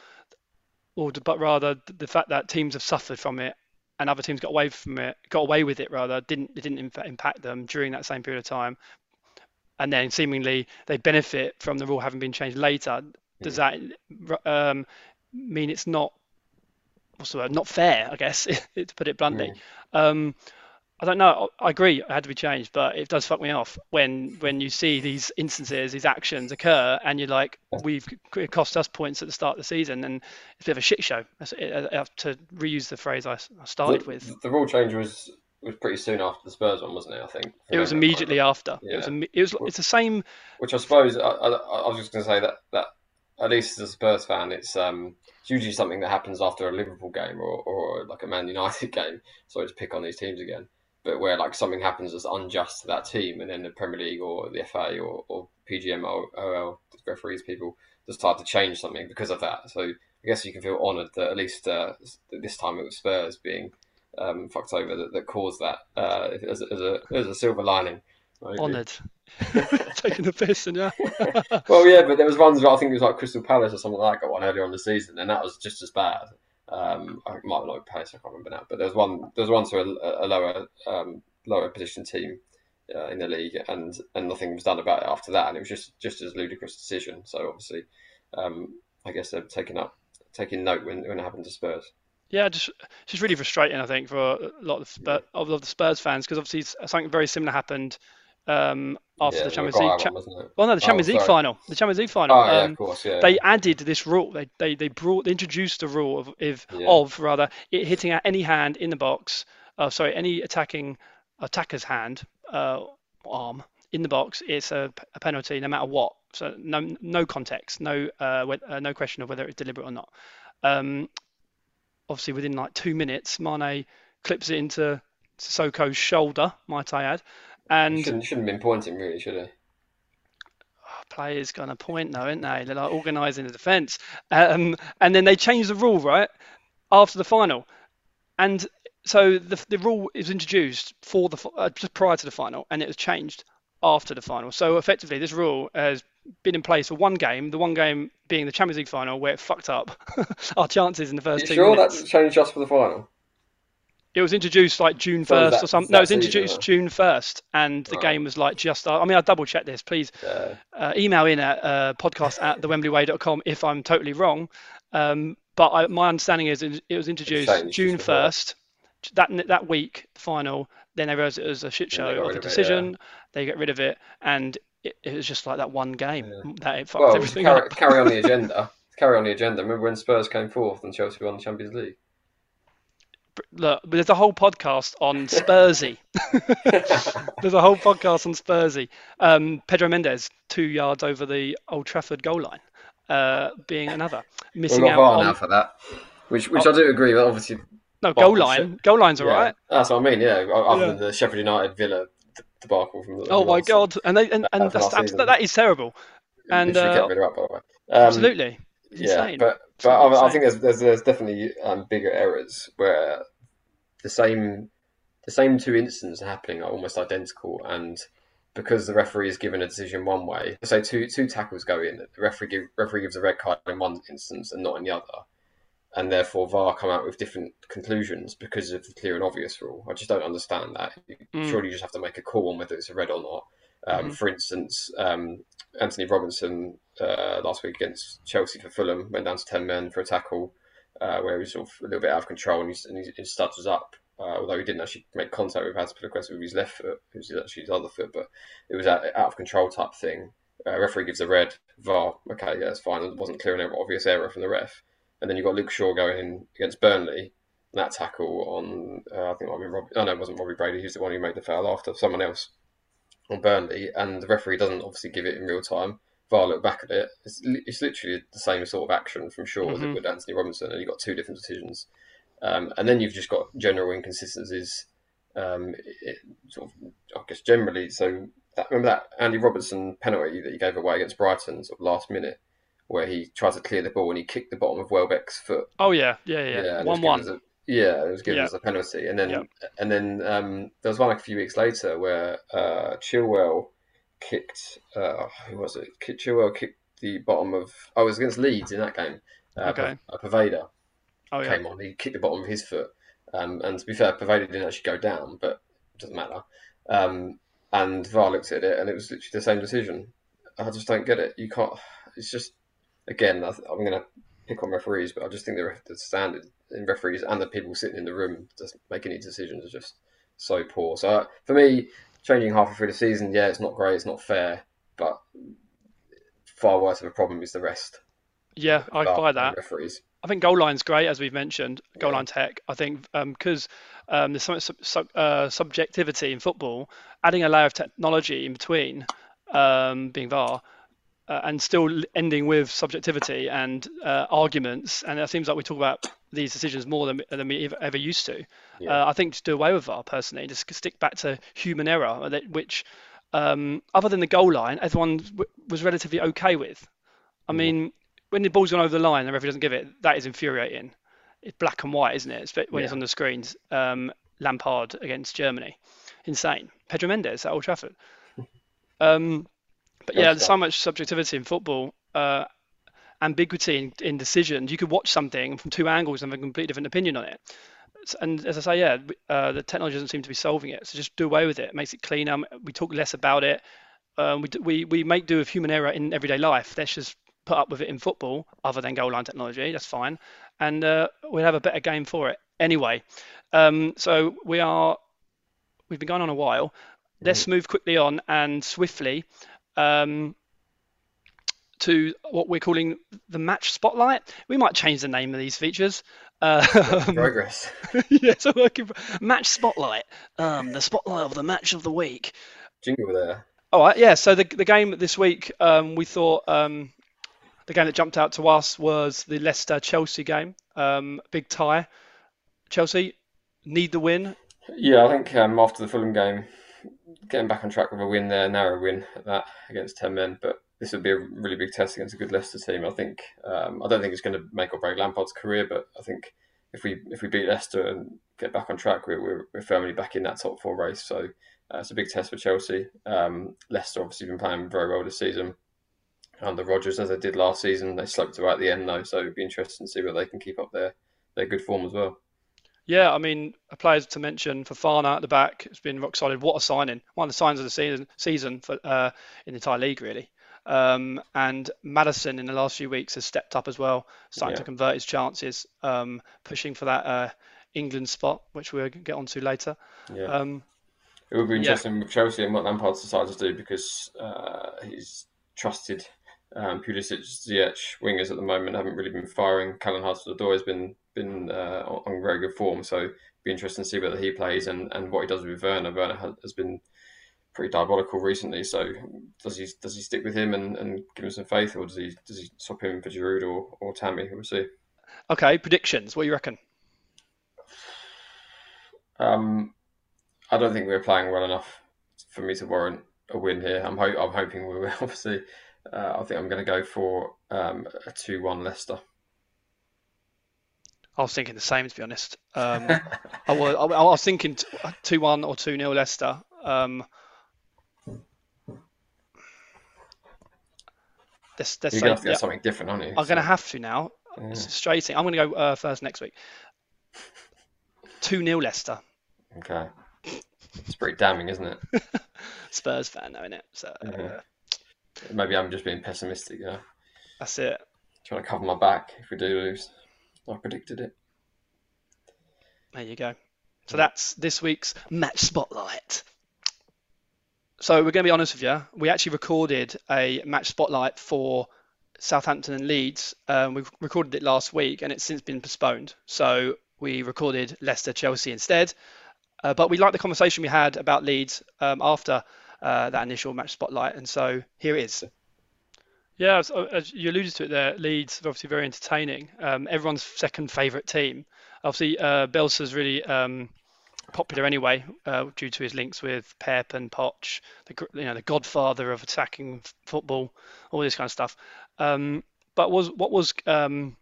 or but rather the fact that teams have suffered from it and other teams got away from it, got away with it rather, didn't it didn't impact them during that same period of time, and then seemingly they benefit from the rule having been changed later does that um, mean it's not what's the word? Not fair, I guess, to put it bluntly. Mm. Um, I don't know. I agree. It had to be changed, but it does fuck me off when when you see these instances, these actions occur, and you're like, we've it cost us points at the start of the season, and it's a bit of a shit show. To reuse the phrase I started the, with. The rule change was was pretty soon after the Spurs one, wasn't it? I think it was immediately after. Yeah. It was. It was. It's the same. Which I suppose I, I, I was just going to say that that at least as a Spurs fan, it's um it's usually something that happens after a Liverpool game or, or like a Man United game. Sorry to pick on these teams again but where like something happens that's unjust to that team, and then the Premier League or the FA or, or PGM or referees people decide to change something because of that. So I guess you can feel honoured that at least uh, this time it was Spurs being um, fucked over that, that caused that uh, as, as, a, as a silver lining. Honoured. Taking the piss, and yeah. well, yeah, but there was ones where I think it was like Crystal Palace or something like that got one earlier on the season, and that was just as bad. Um, I might not Palace, I can't remember now, but there was one. There was one to a, a lower um, lower position team uh, in the league, and and nothing was done about it after that, and it was just just as ludicrous decision. So obviously, um, I guess they're taking up taking note when when it happened to Spurs. Yeah, just it's just really frustrating, I think, for a lot of, Spurs, yeah. of the Spurs fans because obviously something very similar happened um, after yeah, the Champions League. Cha- well, no, the Champions oh, League final. The Champions League final. Oh, yeah, um, of course, yeah. They added this rule. They they they brought they introduced the rule of if, yeah. of rather it hitting at any hand in the box. Uh, sorry, any attacking attacker's hand uh, arm in the box. It's a, a, penalty no matter what. So no no context, no uh, uh, no question of whether it's deliberate or not. Um, obviously, within like two minutes, Mane clips it into Sissoko's shoulder, might I add, and shouldn't, shouldn't have been pointing really, should he? Oh, players going to point though, aren't they? They're like organising the defence, um, and then they changed the rule right after the final, and so the the rule is introduced for the uh, just prior to the final, and it was changed after the final. So effectively, this rule has been in place for one game, the one game being the Champions League final, where it fucked up our chances in the first you two sure minutes. Sure, that's changed just for the final. It was introduced like June first or something. No, it was introduced June first, and the right. game was like just. I mean, I double check this. Please yeah. uh, email in at uh, podcast at thewembleyway.com if I'm totally wrong. Um, but I, my understanding is it was introduced June first. That that week, the final. Then they realised it was a shit show of a decision. It, yeah. They get rid of it, and it, it, was just like that one game yeah. that it fucked well, everything carry, up. carry on the agenda. carry on the agenda. Remember when Spurs came fourth and Chelsea won the Champions League? Look, there's a whole podcast on Spursy. there's a whole podcast on Spursy. Um, Pedro Mendes, two yards over the Old Trafford goal line, uh, being another missing We've out on... now for that, which which oh. I do agree with. Obviously, no goal line. Goal line's all yeah. right. That's what I mean. Yeah, other yeah. than the Sheffield United Villa debacle from the. Oh my god! And they and, and that's, that's, that is terrible. And uh, kept up, by the way. Um, absolutely. It's yeah, insane. but but I, I, think there's, there's there's definitely um, bigger errors where the same the same two incidents happening are almost identical, and because the referee is given a decision one way, say two two tackles go in, the referee give, referee gives a red card in one instance and not in the other, and therefore VAR come out with different conclusions because of the clear and obvious rule. I just don't understand that. Mm. Surely you just have to make a call on whether it's a red or not. Um, mm-hmm. For instance, um, Antonee Robinson uh, last week against Chelsea for Fulham went down to ten men for a tackle uh, where he was sort of a little bit out of control and, he, and his studs was up. Uh, although he didn't actually make contact with Azpilicueta with his left foot, it was actually his other foot, but it was out, out of control type thing. Uh, referee gives a red, VAR, okay, yeah, it's fine. It wasn't clear and obvious error from the ref. And then you've got Luke Shaw going in against Burnley, that tackle on, uh, I think it might be Robbie, oh no, it wasn't Robbie Brady, he's the one who made the foul after, someone else on Burnley, and the referee doesn't obviously give it in real time. VAR look back at it, it's, it's literally the same sort of action from Shaw mm-hmm. as with Antonee Robinson, and you've got two different decisions. Um, and then you've just got general inconsistencies, um, it, sort of, I guess, generally. So that, remember that Andy Robertson penalty that he gave away against Brighton, sort of last minute, where he tried to clear the ball and he kicked the bottom of Welbeck's foot. Oh yeah, yeah, yeah. yeah one one. yeah, it was given yeah. as a penalty, and then yeah. and then um, there was one like a few weeks later where uh, Chilwell kicked. Uh, who was it? Chilwell kicked the bottom of. Oh, it was against Leeds in that game. Uh, okay. P- Poveda oh, yeah. came on. He kicked the bottom of his foot. Um, and to be fair, Poveda didn't actually go down, but it doesn't matter. Um, and VAR looked at it, and it was literally the same decision. I just don't get it. You can't. It's just again. I am gonna pick on referees, but I just think the, the standard in referees and the people sitting in the room just making any decisions are just so poor. So uh, for me, changing halfway through the season, yeah, it's not great, it's not fair, but far worse of a problem is the rest. Yeah, I buy that. Referees. I think goal line's great, as we've mentioned. Goal line tech. I think because um, um, there's so much sub, uh, subjectivity in football, adding a layer of technology in between, um, being VAR, uh, and still ending with subjectivity and uh, arguments. And it seems like we talk about these decisions more than, than we ever used to. Yeah. Uh, I think to do away with VAR personally, just stick back to human error, which um, other than the goal line, everyone w- was relatively okay with. I mean, when the ball's gone over the line and the referee doesn't give it, that is infuriating. It's black and white, isn't it? It's when yeah. it's on the screens. Um, Lampard against Germany, insane. Pedro Mendes at Old Trafford. Um, but yeah, there's so much subjectivity in football, uh, ambiguity in, in, decisions. You could watch something from two angles and have a completely different opinion on it. And as I say, yeah, uh, the technology doesn't seem to be solving it. So just do away with it. it makes it cleaner. We talk less about it. Um, we, we, we make do with human error in everyday life. Let's just put up with it in football, other than goal line technology. That's fine, and uh, we'll have a better game for it anyway. Um, so we are we've been going on a while. Let's mm-hmm. move quickly on and swiftly um, to what we're calling the match spotlight. We might change the name of these features. Uh, progress. yeah, so working match spotlight. Um, the spotlight of the match of the week. Jingle there. All right, yeah. So the the game this week, um, we thought um, the game that jumped out to us was the Leicester Chelsea game. Um, big tie. Chelsea need the win. Yeah, I think um, after the Fulham game, getting back on track with a win there, narrow win at that against ten men, but this would be a really big test against a good Leicester team. I think um, I don't think it's going to make or break Lampard's career, but I think if we if we beat Leicester and get back on track, we're we're, firmly back in that top four race. So uh, it's a big test for Chelsea. Um, Leicester obviously been playing very well this season under Rodgers as they did last season. They sloped at the end though, so it'd be interesting to see whether they can keep up their their good form as well. Yeah, I mean, a player to mention Fofana at the back has been rock solid. What a signing! One of the signs of the season season for uh, in the entire league, really. Um, and Maddison in the last few weeks has stepped up as well, starting yeah. to convert his chances, um, pushing for that uh, England spot, which we'll get onto later. Yeah. Um, it would be interesting yeah. with Chelsea and what Lampard decides to do because uh, he's trusted um, Pulisic, Ziyech, wingers at the moment haven't really been firing. Callum Hudson-Odoi has been been uh, on very good form, so it'd be interesting to see whether he plays and, and what he does with Werner. Werner has been pretty diabolical recently, so does he does he stick with him and, and give him some faith, or does he does he swap him for Giroud or, or Tammy? We'll see. Okay, predictions. What do you reckon? Um, I don't think we're playing well enough for me to warrant a win here. I'm ho- I'm hoping we will. Obviously, uh, I think I'm going to go for um, a 2 1 Leicester. I was thinking the same, to be honest. Um, I, was, I, was, thinking 2 1 or 2 0 Leicester. Um, this You're going to have to get yeah, something different, aren't you? I'm so. going to have to now. Yeah. Straight in. I'm going to go uh, first next week. 2 0 Leicester. Okay. It's pretty damning, isn't it? Spurs fan, knowing it. So, mm-hmm. uh, Maybe I'm just being pessimistic, know. That's it. Trying to cover my back if we do lose. I predicted it. There you go. So that's this week's match spotlight. So we're going to be honest with you. We actually recorded a match spotlight for Southampton and Leeds. Um, we recorded it last week, and it's since been postponed. So we recorded Leicester Chelsea instead. Uh, but we liked the conversation we had about Leeds um, after uh, that initial match spotlight. And so here it is. Yeah, as, as you alluded to it there, Leeds are obviously very entertaining. Um, everyone's second favourite team. Obviously, uh, Bielsa's really um, popular anyway, uh, due to his links with Pep and Poch, the you know the godfather of attacking football, all this kind of stuff. Um, but was what was um,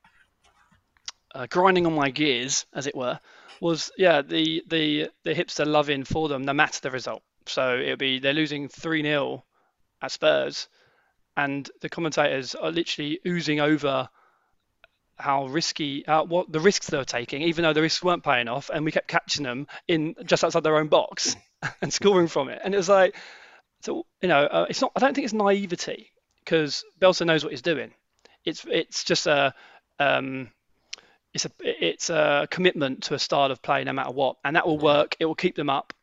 uh, grinding on my gears, as it were, was yeah the the the hipster loving for them, no matter the result. So it'll be they're losing 3 0 at Spurs, and the commentators are literally oozing over how risky, uh, what the risks they were taking, even though the risks weren't paying off, and we kept catching them in just outside their own box and scoring from it. And it was like, so you know, uh, it's not. I don't think it's naivety because Bielsa knows what he's doing. It's it's just a um, it's a it's a commitment to a style of play no matter what, and that will work. It will keep them up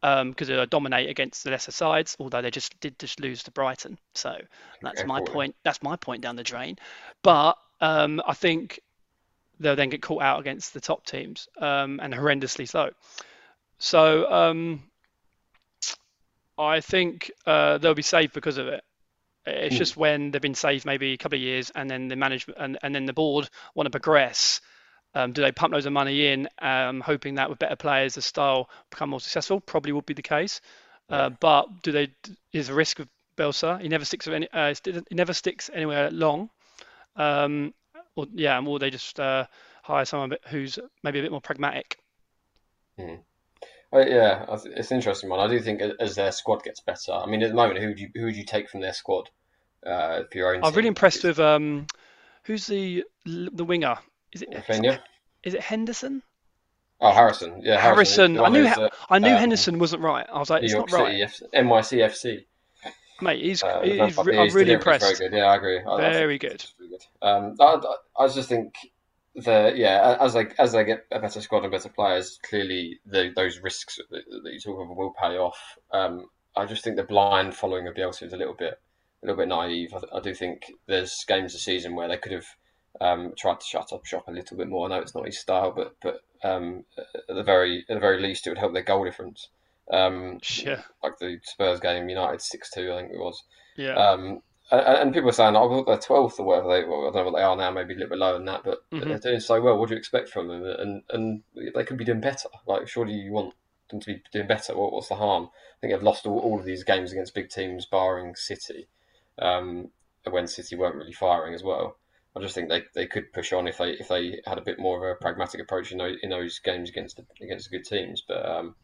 because um, they'll dominate against the lesser sides. Although they just did just lose to Brighton, so that's my point. That's my point down the drain. But um, I think they'll then get caught out against the top teams um, and horrendously so. So um, I think uh, they'll be safe because of it. It's mm. just when they've been safe maybe a couple of years and then the management and, and then the board want to progress. Um, do they pump loads of money in, um, hoping that with better players, the style become more successful? Probably would be the case. Uh, but do they? Is the risk of Bielsa? He never sticks any. Uh, he never sticks anywhere long. Um, or yeah, or they just uh, hire someone who's maybe a bit more pragmatic. Mm. Well, yeah, it's an interesting one. I do think as their squad gets better. I mean, at the moment, who would you who would you take from their squad uh, for your own? I'm team? really impressed with um, who's the the winger? Is it Raphinha? Is it Henderson? Oh, Harrison. Yeah, Harrison. Harrison. I knew uh, I knew um, Henderson wasn't right. I was like, it's York not right. City, NYCFC. Mate, he's, uh, he's, he's I'm really impressed. Very good. Yeah, I agree. Very good. good. Um, I, I just think the yeah as they as they get a better squad and better players, clearly the, those risks that, that you talk of will pay off. Um, I just think the blind following of Bielsa is a little bit a little bit naive. I, I do think there's games this season where they could have um, tried to shut up shop a little bit more. I know it's not his style, but but um, at the very at the very least, it would help their goal difference. Um, sure. Like the Spurs game, United six two, I think it was. Yeah. Um, and people are saying, "Oh, they're twelfth or whatever they." Well, I don't know what they are now. Maybe a little bit lower than that, but mm-hmm. they're doing so well. What do you expect from them? And and they could be doing better. Like, surely you want them to be doing better. What, what's the harm? I think they've lost all, all of these games against big teams, barring City, um, when City weren't really firing as well. I just think they, they could push on if they if they had a bit more of a pragmatic approach in those, in those games against the, against the good teams. But um,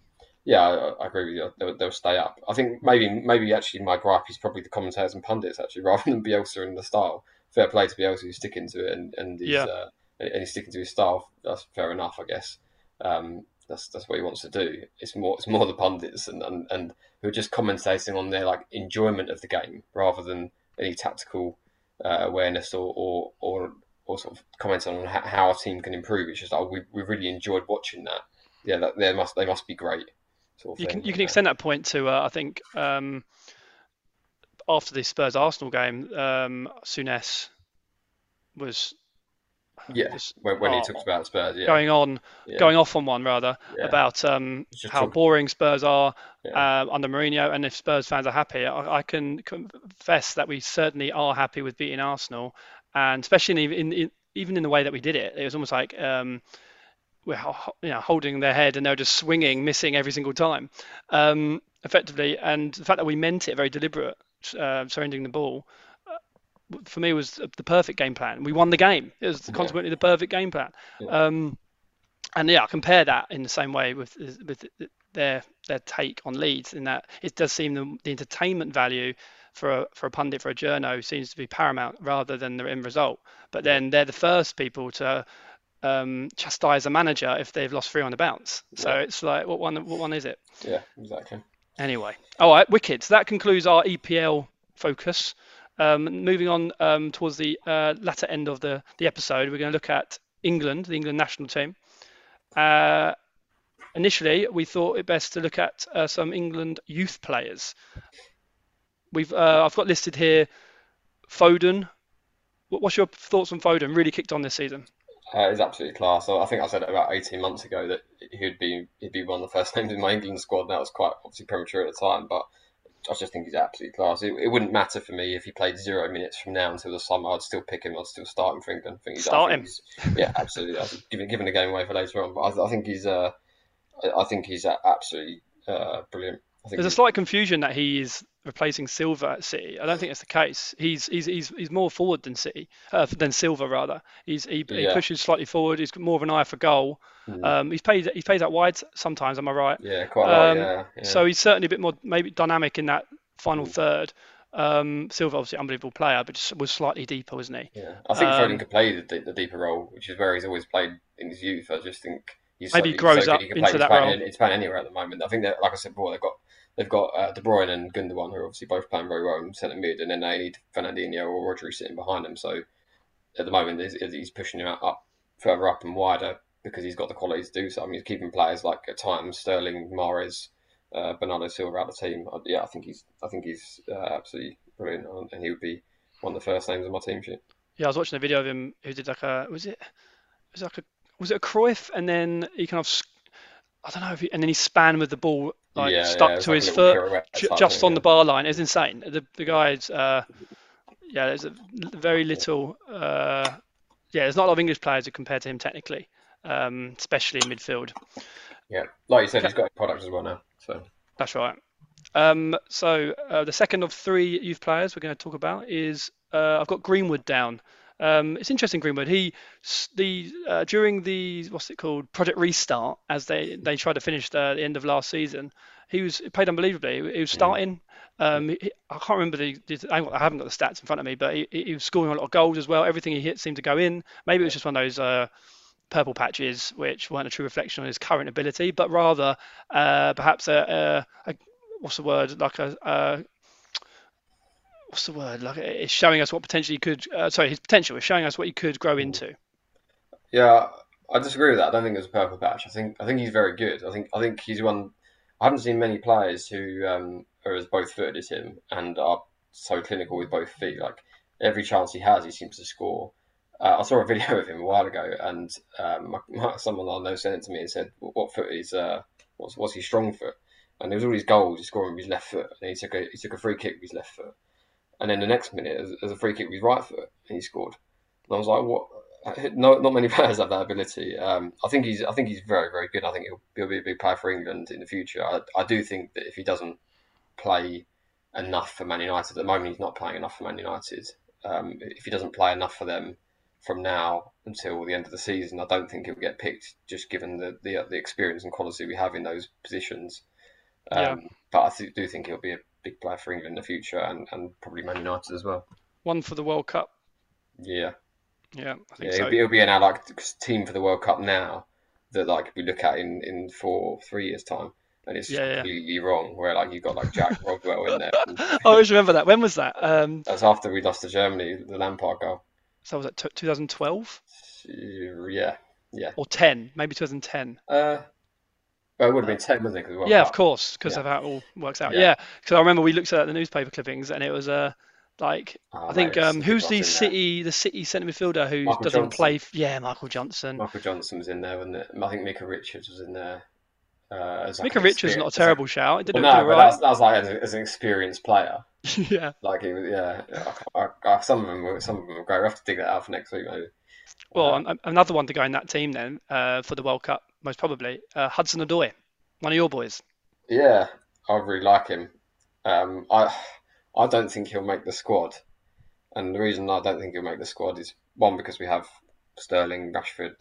yeah, I, I, agree with you. They'll, they'll, stay up. I think maybe maybe actually my gripe is probably the commentators and pundits actually rather than Bielsa and the style. Fair play to Bielsa who's sticking to it and and he's, yeah. uh, and he's sticking to his style. That's fair enough, I guess. Um, that's that's what he wants to do. It's more it's more the pundits and, and, and who are just commentating on their like enjoyment of the game rather than any tactical uh, awareness or, or or or sort of commenting on how, our team can improve. It's just oh we, we really enjoyed watching that. Yeah, that, they must they must be great. Sort of you can you can extend that point to uh, I think um, after the Spurs Arsenal game, um, Souness was yeah when, when oh, he talks about Spurs, yeah. going on, yeah. going off on one rather about um, how talk... boring Spurs are uh, under Mourinho, and if Spurs fans are happy, I, I, can confess that we certainly are happy with beating Arsenal, and especially in, in, in, even in the way that we did it, it was almost like um, we're you know, holding their head and they're just swinging, missing every single time, um, effectively. And the fact that we meant it, very deliberate, uh, surrendering the ball, uh, for me was the perfect game plan. We won the game. It was consequently the perfect game plan. Yeah. Um, and yeah, I compare that in the same way with with their their take on Leeds in that it does seem the, the entertainment value for a, for a pundit for a journo seems to be paramount rather than the end result. But then they're the first people to um, chastise a manager if they've lost three on the bounce. So yeah. it's like, what one? What one is it? Yeah, exactly. Anyway, all right, wicked. So that concludes our EPL focus. Um, moving on um, towards the uh, latter end of the, the episode, we're going to look at England, the England national team. Uh, initially, we thought it best to look at uh, some England youth players. We've uh, I've got listed here Foden. What's your thoughts on Foden? Really kicked on this season uh, is absolutely class. So I think I said it about 18 months ago that he'd be he'd be one of the first names in my England squad. That was quite obviously premature at the time, but I just think he's absolutely class. It, it, wouldn't matter for me if he played zero minutes from now until the summer. I'd still pick him. I'd still start him for England. I think he's, start him. yeah, absolutely. I'd give giving the game away for later on, but I, I think he's uh, I think he's absolutely uh, brilliant. There's a slight confusion that he is replacing Silva at City. I don't think that's the case. He's he's he's, he's more forward than City, uh, than Silva rather. He's he, yeah. he, pushes slightly forward. He's more of an eye for goal. Mm. Um, he's played he plays out wide sometimes. Am I right? Yeah, quite a um, yeah, yeah, So he's certainly a bit more maybe dynamic in that final mm. third. Um, Silva obviously unbelievable player, but just was slightly deeper, wasn't he? Yeah, I think Foden um, could play the, the, deeper role, which is where he's always played in his youth. I just think he's maybe he grows so up into that role. He's playing anywhere at the moment. I think that, like I said before, they've got they've got uh, De Bruyne and Gundogan who are obviously both playing very well in centre mid, and then they need Fernandinho or Rodri sitting behind them. So at the moment he's, he's pushing him up further up and wider because he's got the quality to do so. I mean, he's keeping players like at times Sterling, Mahrez, uh, Bernardo Silva out of the team. I, yeah, I think he's I think he's uh, absolutely brilliant, and he would be one of the first names on my team sheet. Yeah, I was watching a video of him who did like a was it was it like a was it a Cruyff and then he kind of I don't know if he, and then he span with the ball like Yeah, stuck yeah, to like his foot ju- just on the bar line. It's insane. The the guy's uh, yeah, there's a very little uh, yeah, there's not a lot of English players who compare to him technically, um, especially in midfield. Yeah, like you said, he's got a product as well now. So That's right. Um, so uh, the second of three youth players we're going to talk about is uh, I've got Greenwood down. Um, it's interesting, Greenwood. He the uh, during the what's it called Project Restart as they they tried to finish the, the end of last season. He was he played unbelievably. He, was starting. Um, he, I can't remember the, the I haven't got- I haven't got the stats in front of me, but he, he was scoring a lot of goals as well. Everything he hit seemed to go in. Maybe it was just one of those. Uh, purple patches, which weren't a true reflection on his current ability, but rather uh, perhaps a, a, a what's the word like a, a what's the word like it's showing us what potentially he could uh, sorry his potential is showing us what he could grow into. yeah, I disagree with that. I don't think it was a purple patch. I think I think he's very good. I think I think he's one. I haven't seen many players who um, are as both footed as him and are so clinical with both feet. Like every chance he has, he seems to score. Uh, I saw a video of him a while ago, and um, someone I know sent it to me and said, "What foot is uh, what's what's his strong foot?" And there was all these goals he's scoring with his left foot, and he took a he took a free kick with his left foot, and then the next minute, as, there's a free kick with his right foot, and he scored. And I was like, "What?" No, not many players have that ability. Um, I think he's I think he's very very good. I think he'll, he'll be a big player for England in the future. I, I do think that if he doesn't play enough for Man United at the moment, he's not playing enough for Man United. Um, if he doesn't play enough for them from now until the end of the season, I don't think he'll get picked. Just given the the, the experience and quality we have in those positions. Um, Yeah. But I do think he'll be a big player for England in the future, and, and probably Man United as well. One for the World Cup. Yeah. Yeah, I think Yeah, so. it'll be, it'll be our like team for the World Cup now that like we look at in in four three years time, and it's Yeah, yeah. completely wrong. Where like you've got like Jack Rodwell in there. I always remember that. When was that? Um, that's after we lost to Germany, the Lampard goal. so was that t- 2012 Yeah, yeah. or 10? Maybe 2010. Uh, well, it would have been ten, wasn't it? World Yeah, of course, because Yeah. of how it all works out. Yeah. Yeah, because I remember we looked at the newspaper clippings and it was uh, like Oh, I think um, who's the city the city centre midfielder who Michael doesn't Johnson. play? Yeah, Michael Johnson. Michael Johnson was in there, wasn't it? I think Micah Richards was in there. Uh, as like Micah an Richards not a terrible shout. It did Well, no, all but right. that's, that was like as, a, as an experienced player. yeah. Like was, yeah. I, I, I, some of them were some of them were great. We have to dig that out for next week, maybe. Well, Uh, another one to go in that team then uh, for the World Cup, most probably uh, Hudson Odoi, one of your boys. Yeah, I really like him. Um, I I don't think he'll make the squad, and the reason I don't think he'll make the squad is one because we have Sterling, Rashford,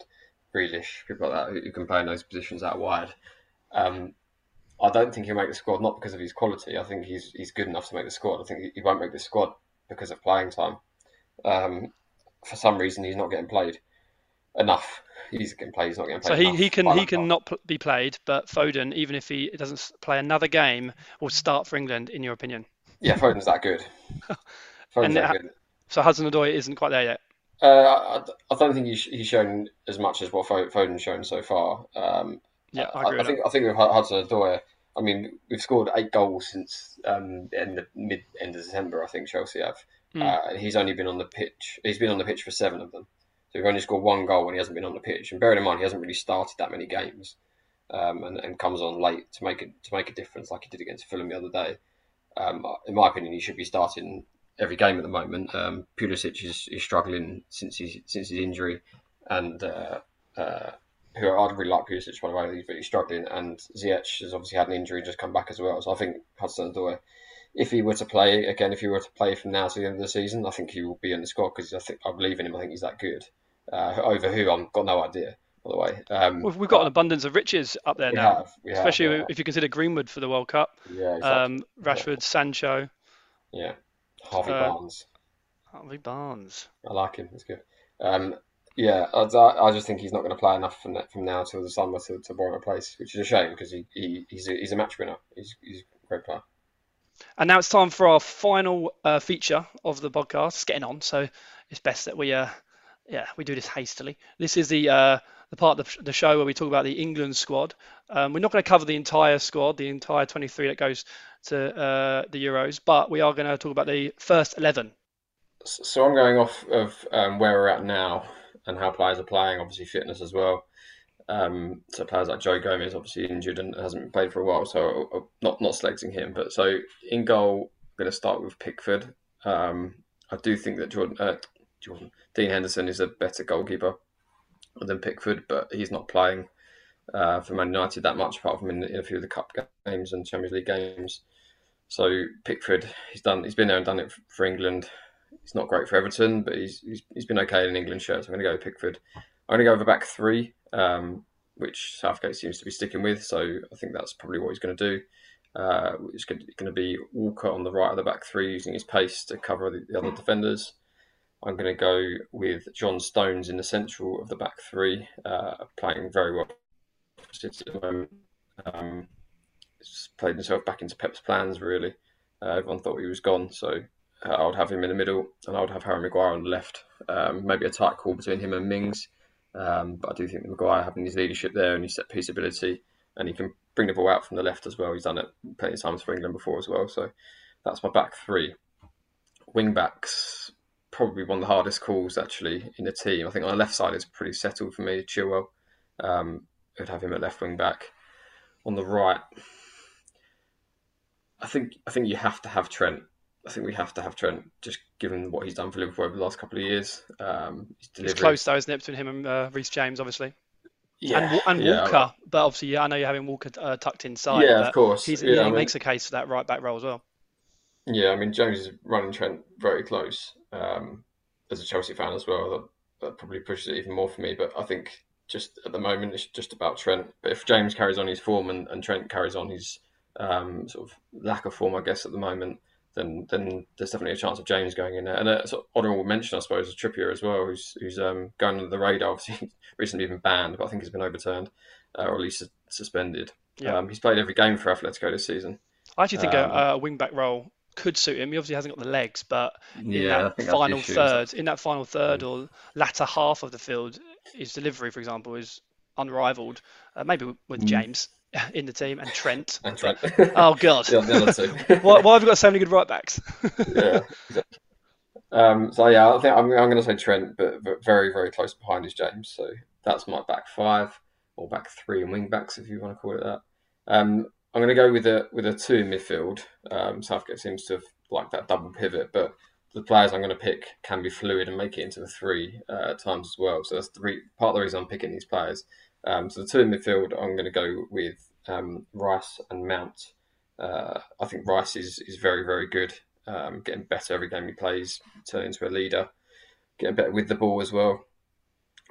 Grealish, people like that who, can play in those positions out wide. Um, I don't think he'll make the squad not because of his quality. I think he's he's good enough to make the squad. I think he won't make the squad because of playing time. Um, for some reason, he's not getting played enough. He's getting played. He's not getting So played. he, he can he can not be played, but Foden, even if he doesn't play another game, will start for England, in your opinion. Yeah, Foden's that good. Foden's And that it- good. So Hudson Odoi isn't quite there yet. Uh, I, I don't think he's, he's shown as much as what Foden's shown so far. Um, Yeah, I I, agree I think I think with Hudson Odoi, I mean, we've scored eight goals since um, the end of, mid end of December. I think Chelsea have. Mm. Uh, he's only been on the pitch. He's been on the pitch for seven of them. So we've only scored one goal when he hasn't been on the pitch. And bearing in mind, he hasn't really started that many games, um, and, and comes on late to make it to make a difference, like he did against Fulham the other day. Um, in my opinion, he should be starting every game at the moment. Um, Pulisic is, is struggling since his since his injury, and uh, uh, who I really like Pulisic by the way. He's really struggling, and Ziyech has obviously had an injury and just come back as well. So I think Hudson Odoi, if he were to play again, if he were to play from now to the end of the season, I think he will be in the squad because I think I believe in him. I think he's that good. Uh, over who I've got no idea. By the way, um, We've, we've got an abundance of riches up there now, have, we have, especially yeah. if you consider Greenwood for the World Cup. yeah, exactly. Um, Rashford, Sancho, yeah, Harvey uh, Barnes. Harvey Barnes. I like him. He's good. Um, yeah, I, I just think he's not going to play enough from, from now till the summer to, to warrant a place, which is a shame because he, he, he's, a, he's a match winner. He's, he's a great player. And now it's time for our final uh, feature of the podcast. It's getting on, so it's best that we uh, yeah, we do this hastily. This is the uh, the part of the show where we talk about the England squad. Um, we're not going to cover the entire squad, the entire 23 that goes to uh, the Euros, but we are going to talk about the first 11. So I'm going off of um, where we're at now and how players are playing, obviously fitness as well. Um, so players like Joe Gomez, obviously injured and hasn't played for a while, so uh, not not selecting him. But so in goal, I'm going to start with Pickford. Um, I do think that Jordan, uh, Jordan Dean Henderson is a better goalkeeper than Pickford, but he's not playing uh, for Man United that much, apart from in, in, a few of the cup games and Champions League games. So Pickford, he's done, he's been there and done it for England. He's not great for Everton, but he's he's, he's been okay in an England shirt. So I'm going to go Pickford. I'm going to go a back three, um, which Southgate seems to be sticking with. So I think that's probably what he's going to do. Uh, it's going to be Walker on the right of the back three, using his pace to cover the, the other defenders. I'm going to go with John Stones in the central of the back three, uh, playing very well at the moment. Um, played himself back into Pep's plans, really. Uh, everyone thought he was gone, so uh, I would have him in the middle and I would have Harry Maguire on the left. Um, maybe a tight call between him and Mings, um, but I do think that Maguire having his leadership there and his set piece ability, and he can bring the ball out from the left as well. He's done it plenty of times for England before as well, so that's my back three. Wing backs, probably one of the hardest calls actually in the team. I think on the left side is pretty settled for me. Chilwell, um, I'd have him at left wing back. On the right, I think I think you have to have Trent. I think we have to have Trent, just given what he's done for Liverpool over the last couple of years. Um, it's close though, isn't it, between him and uh, Reece James, obviously. Yeah, and, and yeah, Walker, but obviously, yeah, I know you're having Walker uh, tucked inside. Yeah, of course. He's, yeah, yeah, I he mean, makes a case for that right back role as well. Yeah, I mean James is running Trent very close. Um, as a Chelsea fan as well, that, that probably pushes it even more for me. But I think just at the moment it's just about Trent. But if James carries on his form and, and Trent carries on his um, sort of lack of form, I guess at the moment, then then there's definitely a chance of James going in there. And a sort of honourable mention, I suppose, is Trippier as well, who's who's um, going under the radar. Obviously, recently been banned, but I think he's been overturned uh, or at least suspended. Yeah. Um, he's played every game for Atletico this season. I actually think Um, a, a wing back role could suit him. He obviously hasn't got the legs, but in Yeah, that think that's the final third, in that final third or latter half of the field, his delivery, for example, is unrivaled. Uh, maybe with, with Mm. James in the team and Trent. And Trent. Oh God, the two. why, why have we got so many good right backs? yeah. exactly. Um, so yeah, I think I'm, I'm going to say Trent, but, but very very close behind is James. So that's my back five or back three and wing backs if you want to call it that. Um, I'm going to go with a with a two in midfield. Um, Southgate seems to have liked that double pivot, but the players I'm going to pick can be fluid and make it into a three uh, times as well. So that's the re- part of the reason I'm picking these players. Um, so the two in midfield, I'm going to go with um, Rice and Mount. Uh, I think Rice is, is very, very good, um, getting better every game he plays, turning into a leader, getting better with the ball as well.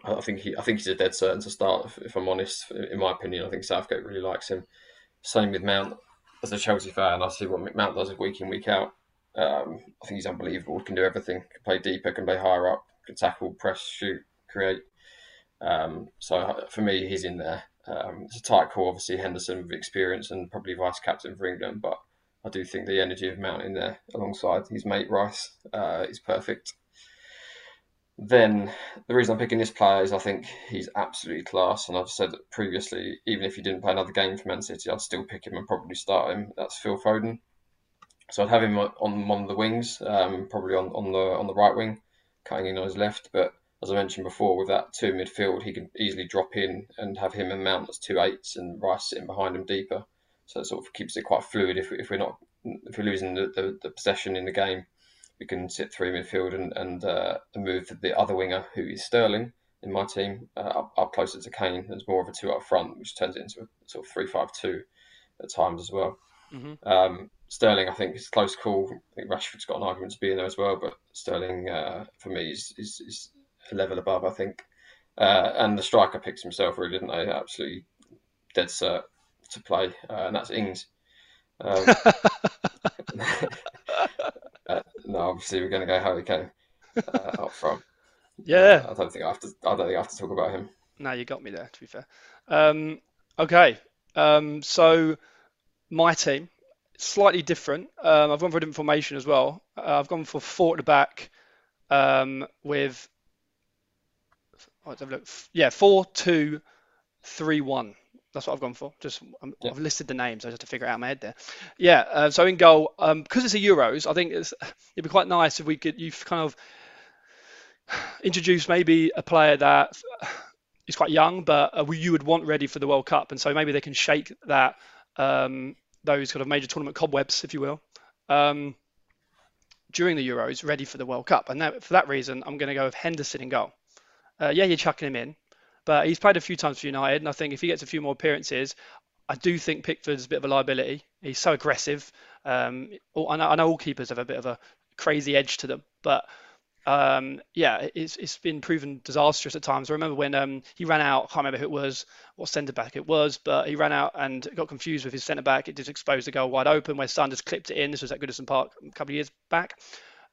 I think he, I think he's a dead certain to start. If, if I'm honest, in my opinion, I think Southgate really likes him. Same with Mount. As a Chelsea fan, I see what Mount does week in, week out. Um, I think he's unbelievable. Can do everything. Can play deeper. Can play higher up. Can tackle, press, shoot, create. Um, so for me, he's in there. Um, it's a tight call, obviously Henderson with experience and probably vice captain for England, but I do think the energy of Mount in there alongside his mate Rice uh, is perfect. Then the reason I'm picking this player is I think he's absolutely class, and I've said previously, even if he didn't play another game for Man City, I'd still pick him and probably start him. That's Phil Foden. So I'd have him on one of the wings, um, probably on, on the on the right wing, cutting in on his left. But as I mentioned before, with that two midfield, he can easily drop in and have him and Mount as two eights, and Rice sitting behind him deeper. So it sort of keeps it quite fluid. If, if we're not if we're losing the, the, the possession in the game, we can sit three midfield and and, uh, and move the other winger, who is Sterling in my team, uh, up, up closer to Kane. There's more of a two up front, which turns it into a sort of three five two at times as well. hmm Um, Sterling, I think, is a close call. I think Rashford's got an argument to be in there as well, but Sterling, uh, for me, is, is, is a level above, I think. Uh, and the striker picks himself, really, didn't they? Absolutely dead cert to play, uh, and that's Ings. Um, uh, no, obviously we're going to go Harry Kane uh, up front. yeah, Uh, I don't think I have to. I don't think I have to talk about him. no, you got me there. To be fair. Um, okay, um, so my team slightly different. Um, I've gone for a different formation as well. Uh, I've gone for four at the back um, with let's have a look. Yeah, four two three one. That's what I've gone for. Just um, Yeah. I've listed the names. I just have to figure it out in my head there. Yeah. Uh, so in goal, um, because it's a Euros, I think it's, it'd be quite nice if we could. You've kind of introduce maybe a player that is quite young, but uh, you would want ready for the World Cup, and so maybe they can shake that um, those kind of major tournament cobwebs, if you will, um, during the Euros, ready for the World Cup. And that, for that reason, I'm going to go with Henderson in goal. Uh, yeah, you're chucking him in, but he's played a few times for United, and I think if he gets a few more appearances, I do think Pickford's a bit of a liability. He's so aggressive. Um, I, know, I know all keepers have a bit of a crazy edge to them, but um, yeah, it's, it's been proven disastrous at times. I remember when um, he ran out, I can't remember who it was, what centre back it was, but he ran out and got confused with his centre back. It just exposed the goal wide open where just clipped it in. This was at Goodison Park a couple of years back.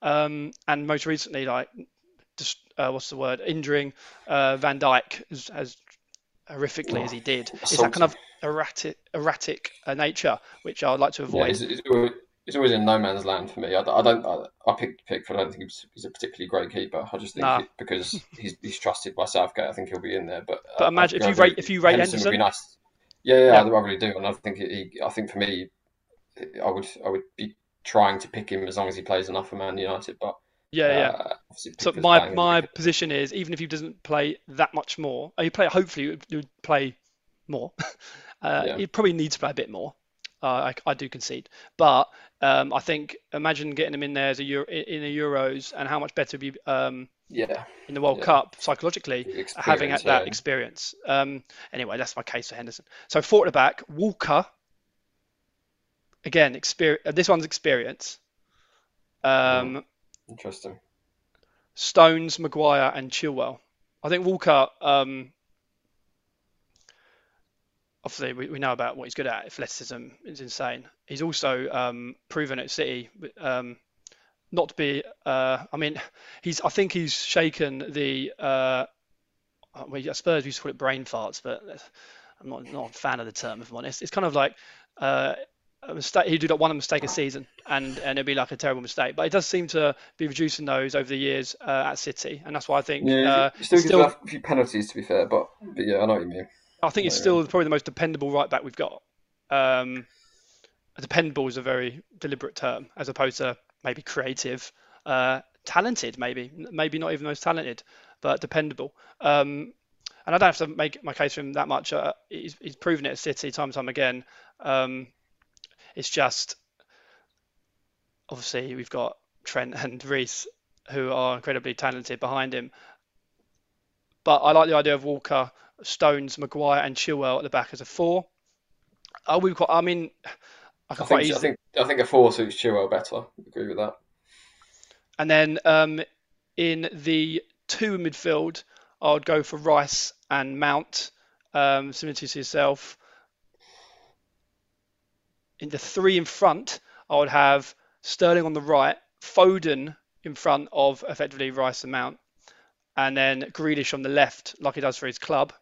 Um, and most recently, like, uh, what's the word, injuring uh, Van Dijk as, as horrifically as he did. It's that kind of erratic, erratic uh, nature which I'd like to Yeah, avoid. it's, it's, always, it's always in no man's land for me. I, I don't. I, I picked Pickford. I don't think he's, he's a particularly great keeper. I just think Nah. it- because he's, he's trusted by Southgate, I think he'll be in there. But But uh, imagine if you rate if you rate Henderson would be nice. Yeah, yeah, Yeah. I, I really do, and I think he. I think for me, I would I would be trying to pick him as long as he plays enough for Man United. But yeah, yeah. uh, obviously So my my position is even if he doesn't play that much more, uh, he play hopefully he would- play more. Uh, Yeah. He probably needs to play a bit more. Uh, I, I do concede, but um, I think imagine getting him in there as a Euro, in the Euros and how much better be um, yeah, in the World Yeah. Cup psychologically experience, having that, yeah. experience. Um, anyway, that's my case for Henderson. So forward at the back, Walker. Again, experience. This one's experience. Um, Interesting. Stones, Maguire, and Chilwell. I think Walker, um, obviously, we, we know about what he's good at. Athleticism is insane. He's also um, proven at City um, not to be. Uh, I mean, he's. I think he's shaken the. Uh, well, at Spurs we used to call it brain farts, but I'm not not a fan of the term if I'm honest. It's kind of like. Uh, a mistake, he'd do that one mistake a season, and and it'd be like a terrible mistake. But it does seem to be reducing those over the years uh, at City, and that's why I think Yeah, uh, still, still, a few penalties to be fair, but, but yeah, I know what you mean. I think it's Yeah. still probably the most dependable right back we've got. Um, dependable is a very deliberate term, as opposed to maybe creative, uh, talented, maybe maybe not even most talented, but dependable. Um, and I don't have to make my case for him that much. Uh, he's, he's proven it at City time and time again. Um, it's just obviously we've got Trent and Reece who are incredibly talented behind him. But I like the idea of Walker, Stones, Maguire, and Chilwell at the back as a four. I would quite. I mean, I I think, I easily. think I think a four suits Chilwell better. I Agree with that. And then um, in the two midfield, I would go for Rice and Mount, um, similar to yourself. In the three in front, I would have Sterling on the right, Foden in front of effectively Rice and Mount, and then Grealish on the left, like he does for his club.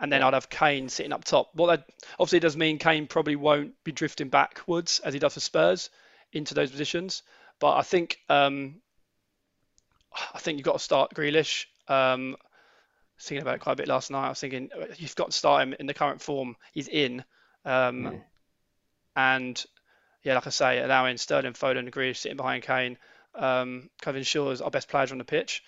And then I'd have Kane sitting up top. What that obviously does mean Kane probably won't be drifting backwards as he does for Spurs into those positions. But I think um, I think you've got to start Grealish. Um, I was thinking about it quite a bit last night. I was thinking uh, you've got to start him in the current form he's in. Um, Mm. And yeah, like I say, allowing Sterling, Foden, and Grealish sitting behind Kane um, kind of ensures our best players on the pitch.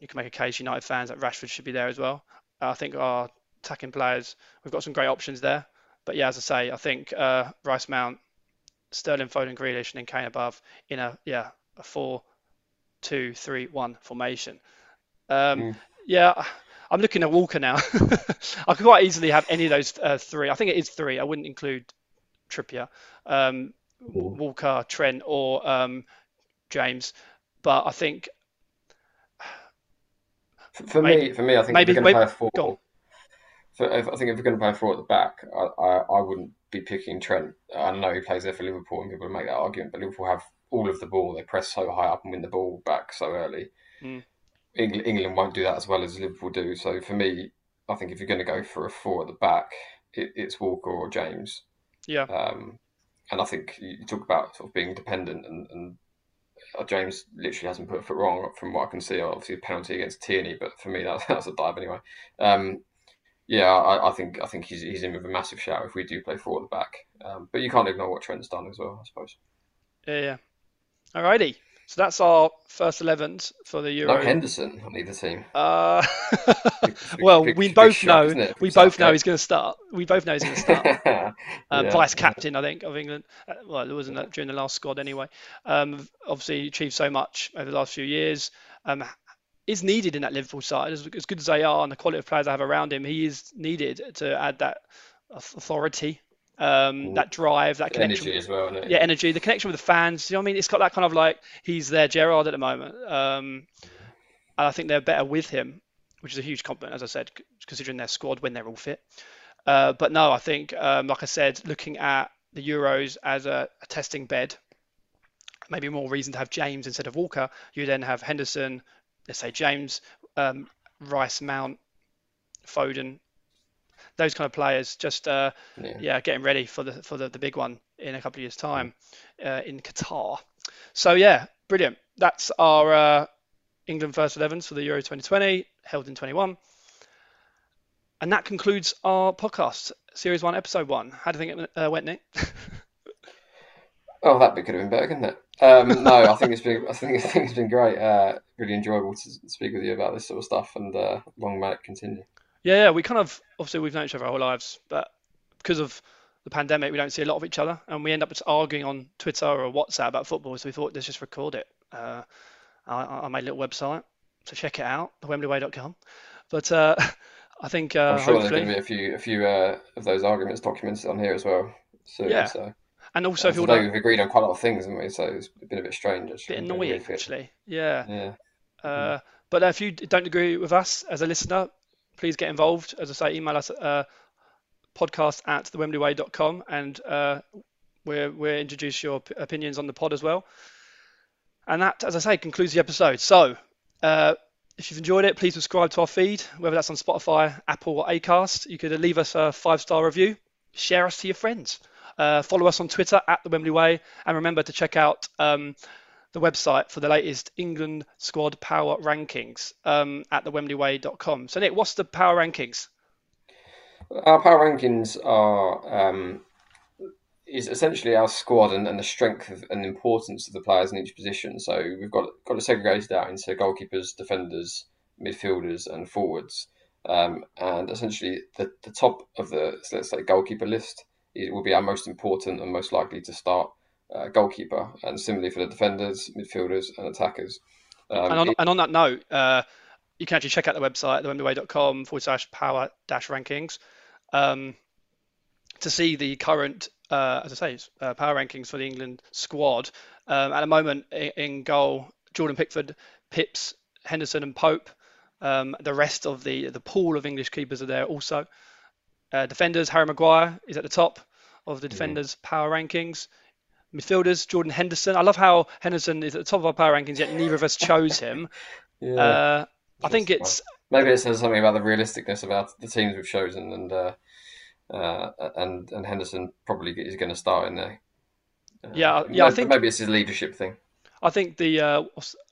You can make a case United fans that Rashford should be there as well. I think our attacking players, we've got some great options there. But yeah, as I say, I think uh, Rice Mount, Sterling, Foden, Grealish, and then Kane above in a yeah a four, two, three, one formation. Um, Mm. Yeah, I'm looking at Walker now. I could quite easily have any of those uh, three. I think it is three. I wouldn't include Trippier, um, Walker, Trent, or um, James. But I think For, Maybe- me, for me, I think maybe- if you're going to play a four, for, if, I think if you're going to play a four at the back, I, I, I wouldn't be picking Trent. I know he plays there for Liverpool, and people make that argument, but Liverpool have all of the ball. They press so high up and win the ball back so early. Mm. England, England won't do that as well as Liverpool do. So for me, I think if you're going to go for a four at the back, it, it's Walker or James. yeah, Um, and I think you talk about sort of being dependent, and, and uh, James literally hasn't put a foot wrong from what I can see. Obviously, a penalty against Tierney, but for me, that, that was a dive anyway. Um, yeah, I, I, think I think he's he's in with a massive shout if we do play four at the back. Um, but you can't ignore what Trent's done as well, I suppose. Yeah, yeah. Alrighty. So that's our first 11s for the Euro. No Henderson on either team. Uh, well, we both know we both know he's going to start. We both know he's going to start. um, yeah, vice captain, yeah. I think, of England. Uh, well, it wasn't during the last squad anyway. Um, obviously, achieved so much over the last few years. Um, is needed in that Liverpool side as, as good as they are and the quality of players they have around him. He is needed to add that authority um, that drive, that connection. Energy as well, Yeah, energy, the connection with the fans. You know what I mean? It's got that kind of like he's there, Gerrard at the moment. Um, and I think they're better with him, which is a huge compliment, as I said, considering their squad when they're all fit. Uh, but no, I think, um, like I said, looking at the Euros as a, a, testing bed, maybe more reason to have James instead of Walker. You then have Henderson, let's say James, um, Rice, Mount, Foden, those kind of players just uh, yeah. yeah. getting ready for the for the, the big one in a couple of years time uh, in Qatar. So yeah, brilliant. That's our uh, England first 11s for the Euro 2020 held in 21. And that concludes our podcast, Series 1, Episode 1. How do you think it uh, went, Nick? oh, that bit could have been better, couldn't it? Um, no, I think it's been I think, I think it's been great. Uh, really enjoyable to speak with you about this sort of stuff, and uh, long may it continue. Yeah, yeah, we kind of obviously we've known each other our whole lives, but because of the pandemic, we don't see a lot of each other, and we end up just arguing on Twitter or WhatsApp about football. So we thought let's just record it. Uh, I, I, made a little website, so check it out, thewembley.com. But uh, I think uh, I'm sure there's going to be a few a few uh, of those arguments documented on here as well. Soon, yeah. So. And also, if you want we've agreed on quite a lot of things, haven't we? So it's been a bit strange. Actually. Bit annoying, actually. Yeah. Yeah. Uh, but if you don't agree with us as a listener, please get involved. As I say, email us uh, podcast at thewembley.com and uh, we'll, we'll introduce your opinions on the pod as well. And that, as I say, concludes the episode. So, uh, if you've enjoyed it, please subscribe to our feed, whether that's on Spotify, Apple, or Acast. You could leave us a five star review, share us to your friends. Uh, follow us on Twitter at the Wembley Way, and remember to check out um, the website for the latest England squad power rankings um, at thewembleyway.com. So, Nick, what's the power rankings? Our power rankings are um, is essentially our squad and, and the strength of, and importance of the players in each position. So we've got got it segregated out into goalkeepers, defenders, midfielders, and forwards. Um, and essentially, the, the top of the so let's say goalkeeper list it will be our most important and most likely to start uh, goalkeeper, and similarly for the defenders, midfielders, and attackers. Um, and, on, it, and, on, that note, uh, you can actually check out the website, thewembley.com forward slash power dash rankings, um, to see the current, uh, as I say, uh, power rankings for the England squad. Um, at the moment, in, in, goal, Jordan Pickford, Pips, Henderson, and Pope. Um, the rest of the the pool of English keepers are there also. Uh, defenders, Harry Maguire is at the top of the mm. defenders' mm. power rankings. Midfielders, Jordan Henderson. I love how Henderson is at the top of our power rankings, yet neither of us chose him. yeah. Uh, I think it's maybe it says something about the realisticness about the teams we've chosen, and uh, uh, and and Henderson probably is going to start in there. Uh, yeah, yeah. I think maybe it's his leadership thing. I think the uh,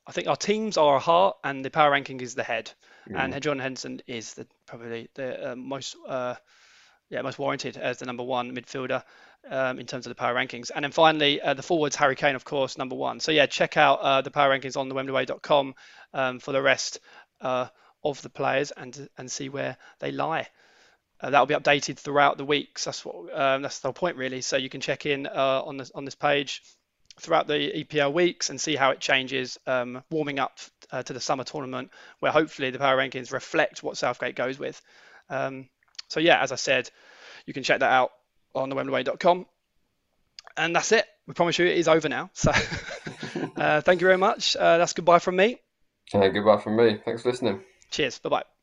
I think our teams are our heart, and the power ranking is the head, mm. and John Henderson is the probably the uh, most yeah most warranted as the number one midfielder um, in terms of the power rankings. And then finally, uh, the forwards, Harry Kane, of course, number one. So yeah, check out uh, the power rankings on the um, for the rest uh, of the players and and see where they lie. Uh, that will be updated throughout the weeks. That's what um, that's the whole point really. So you can check in uh, on this on this page throughout the EPL weeks and see how it changes, um, warming up uh, to the summer tournament, where hopefully the power rankings reflect what Southgate goes with. Um, so yeah, as I said, you can check that out on the Wembley.com. And that's it. We promise you it is over now. So uh, thank you very much. Uh, that's goodbye from me. Uh, goodbye from me. Thanks for listening. Cheers. Bye bye.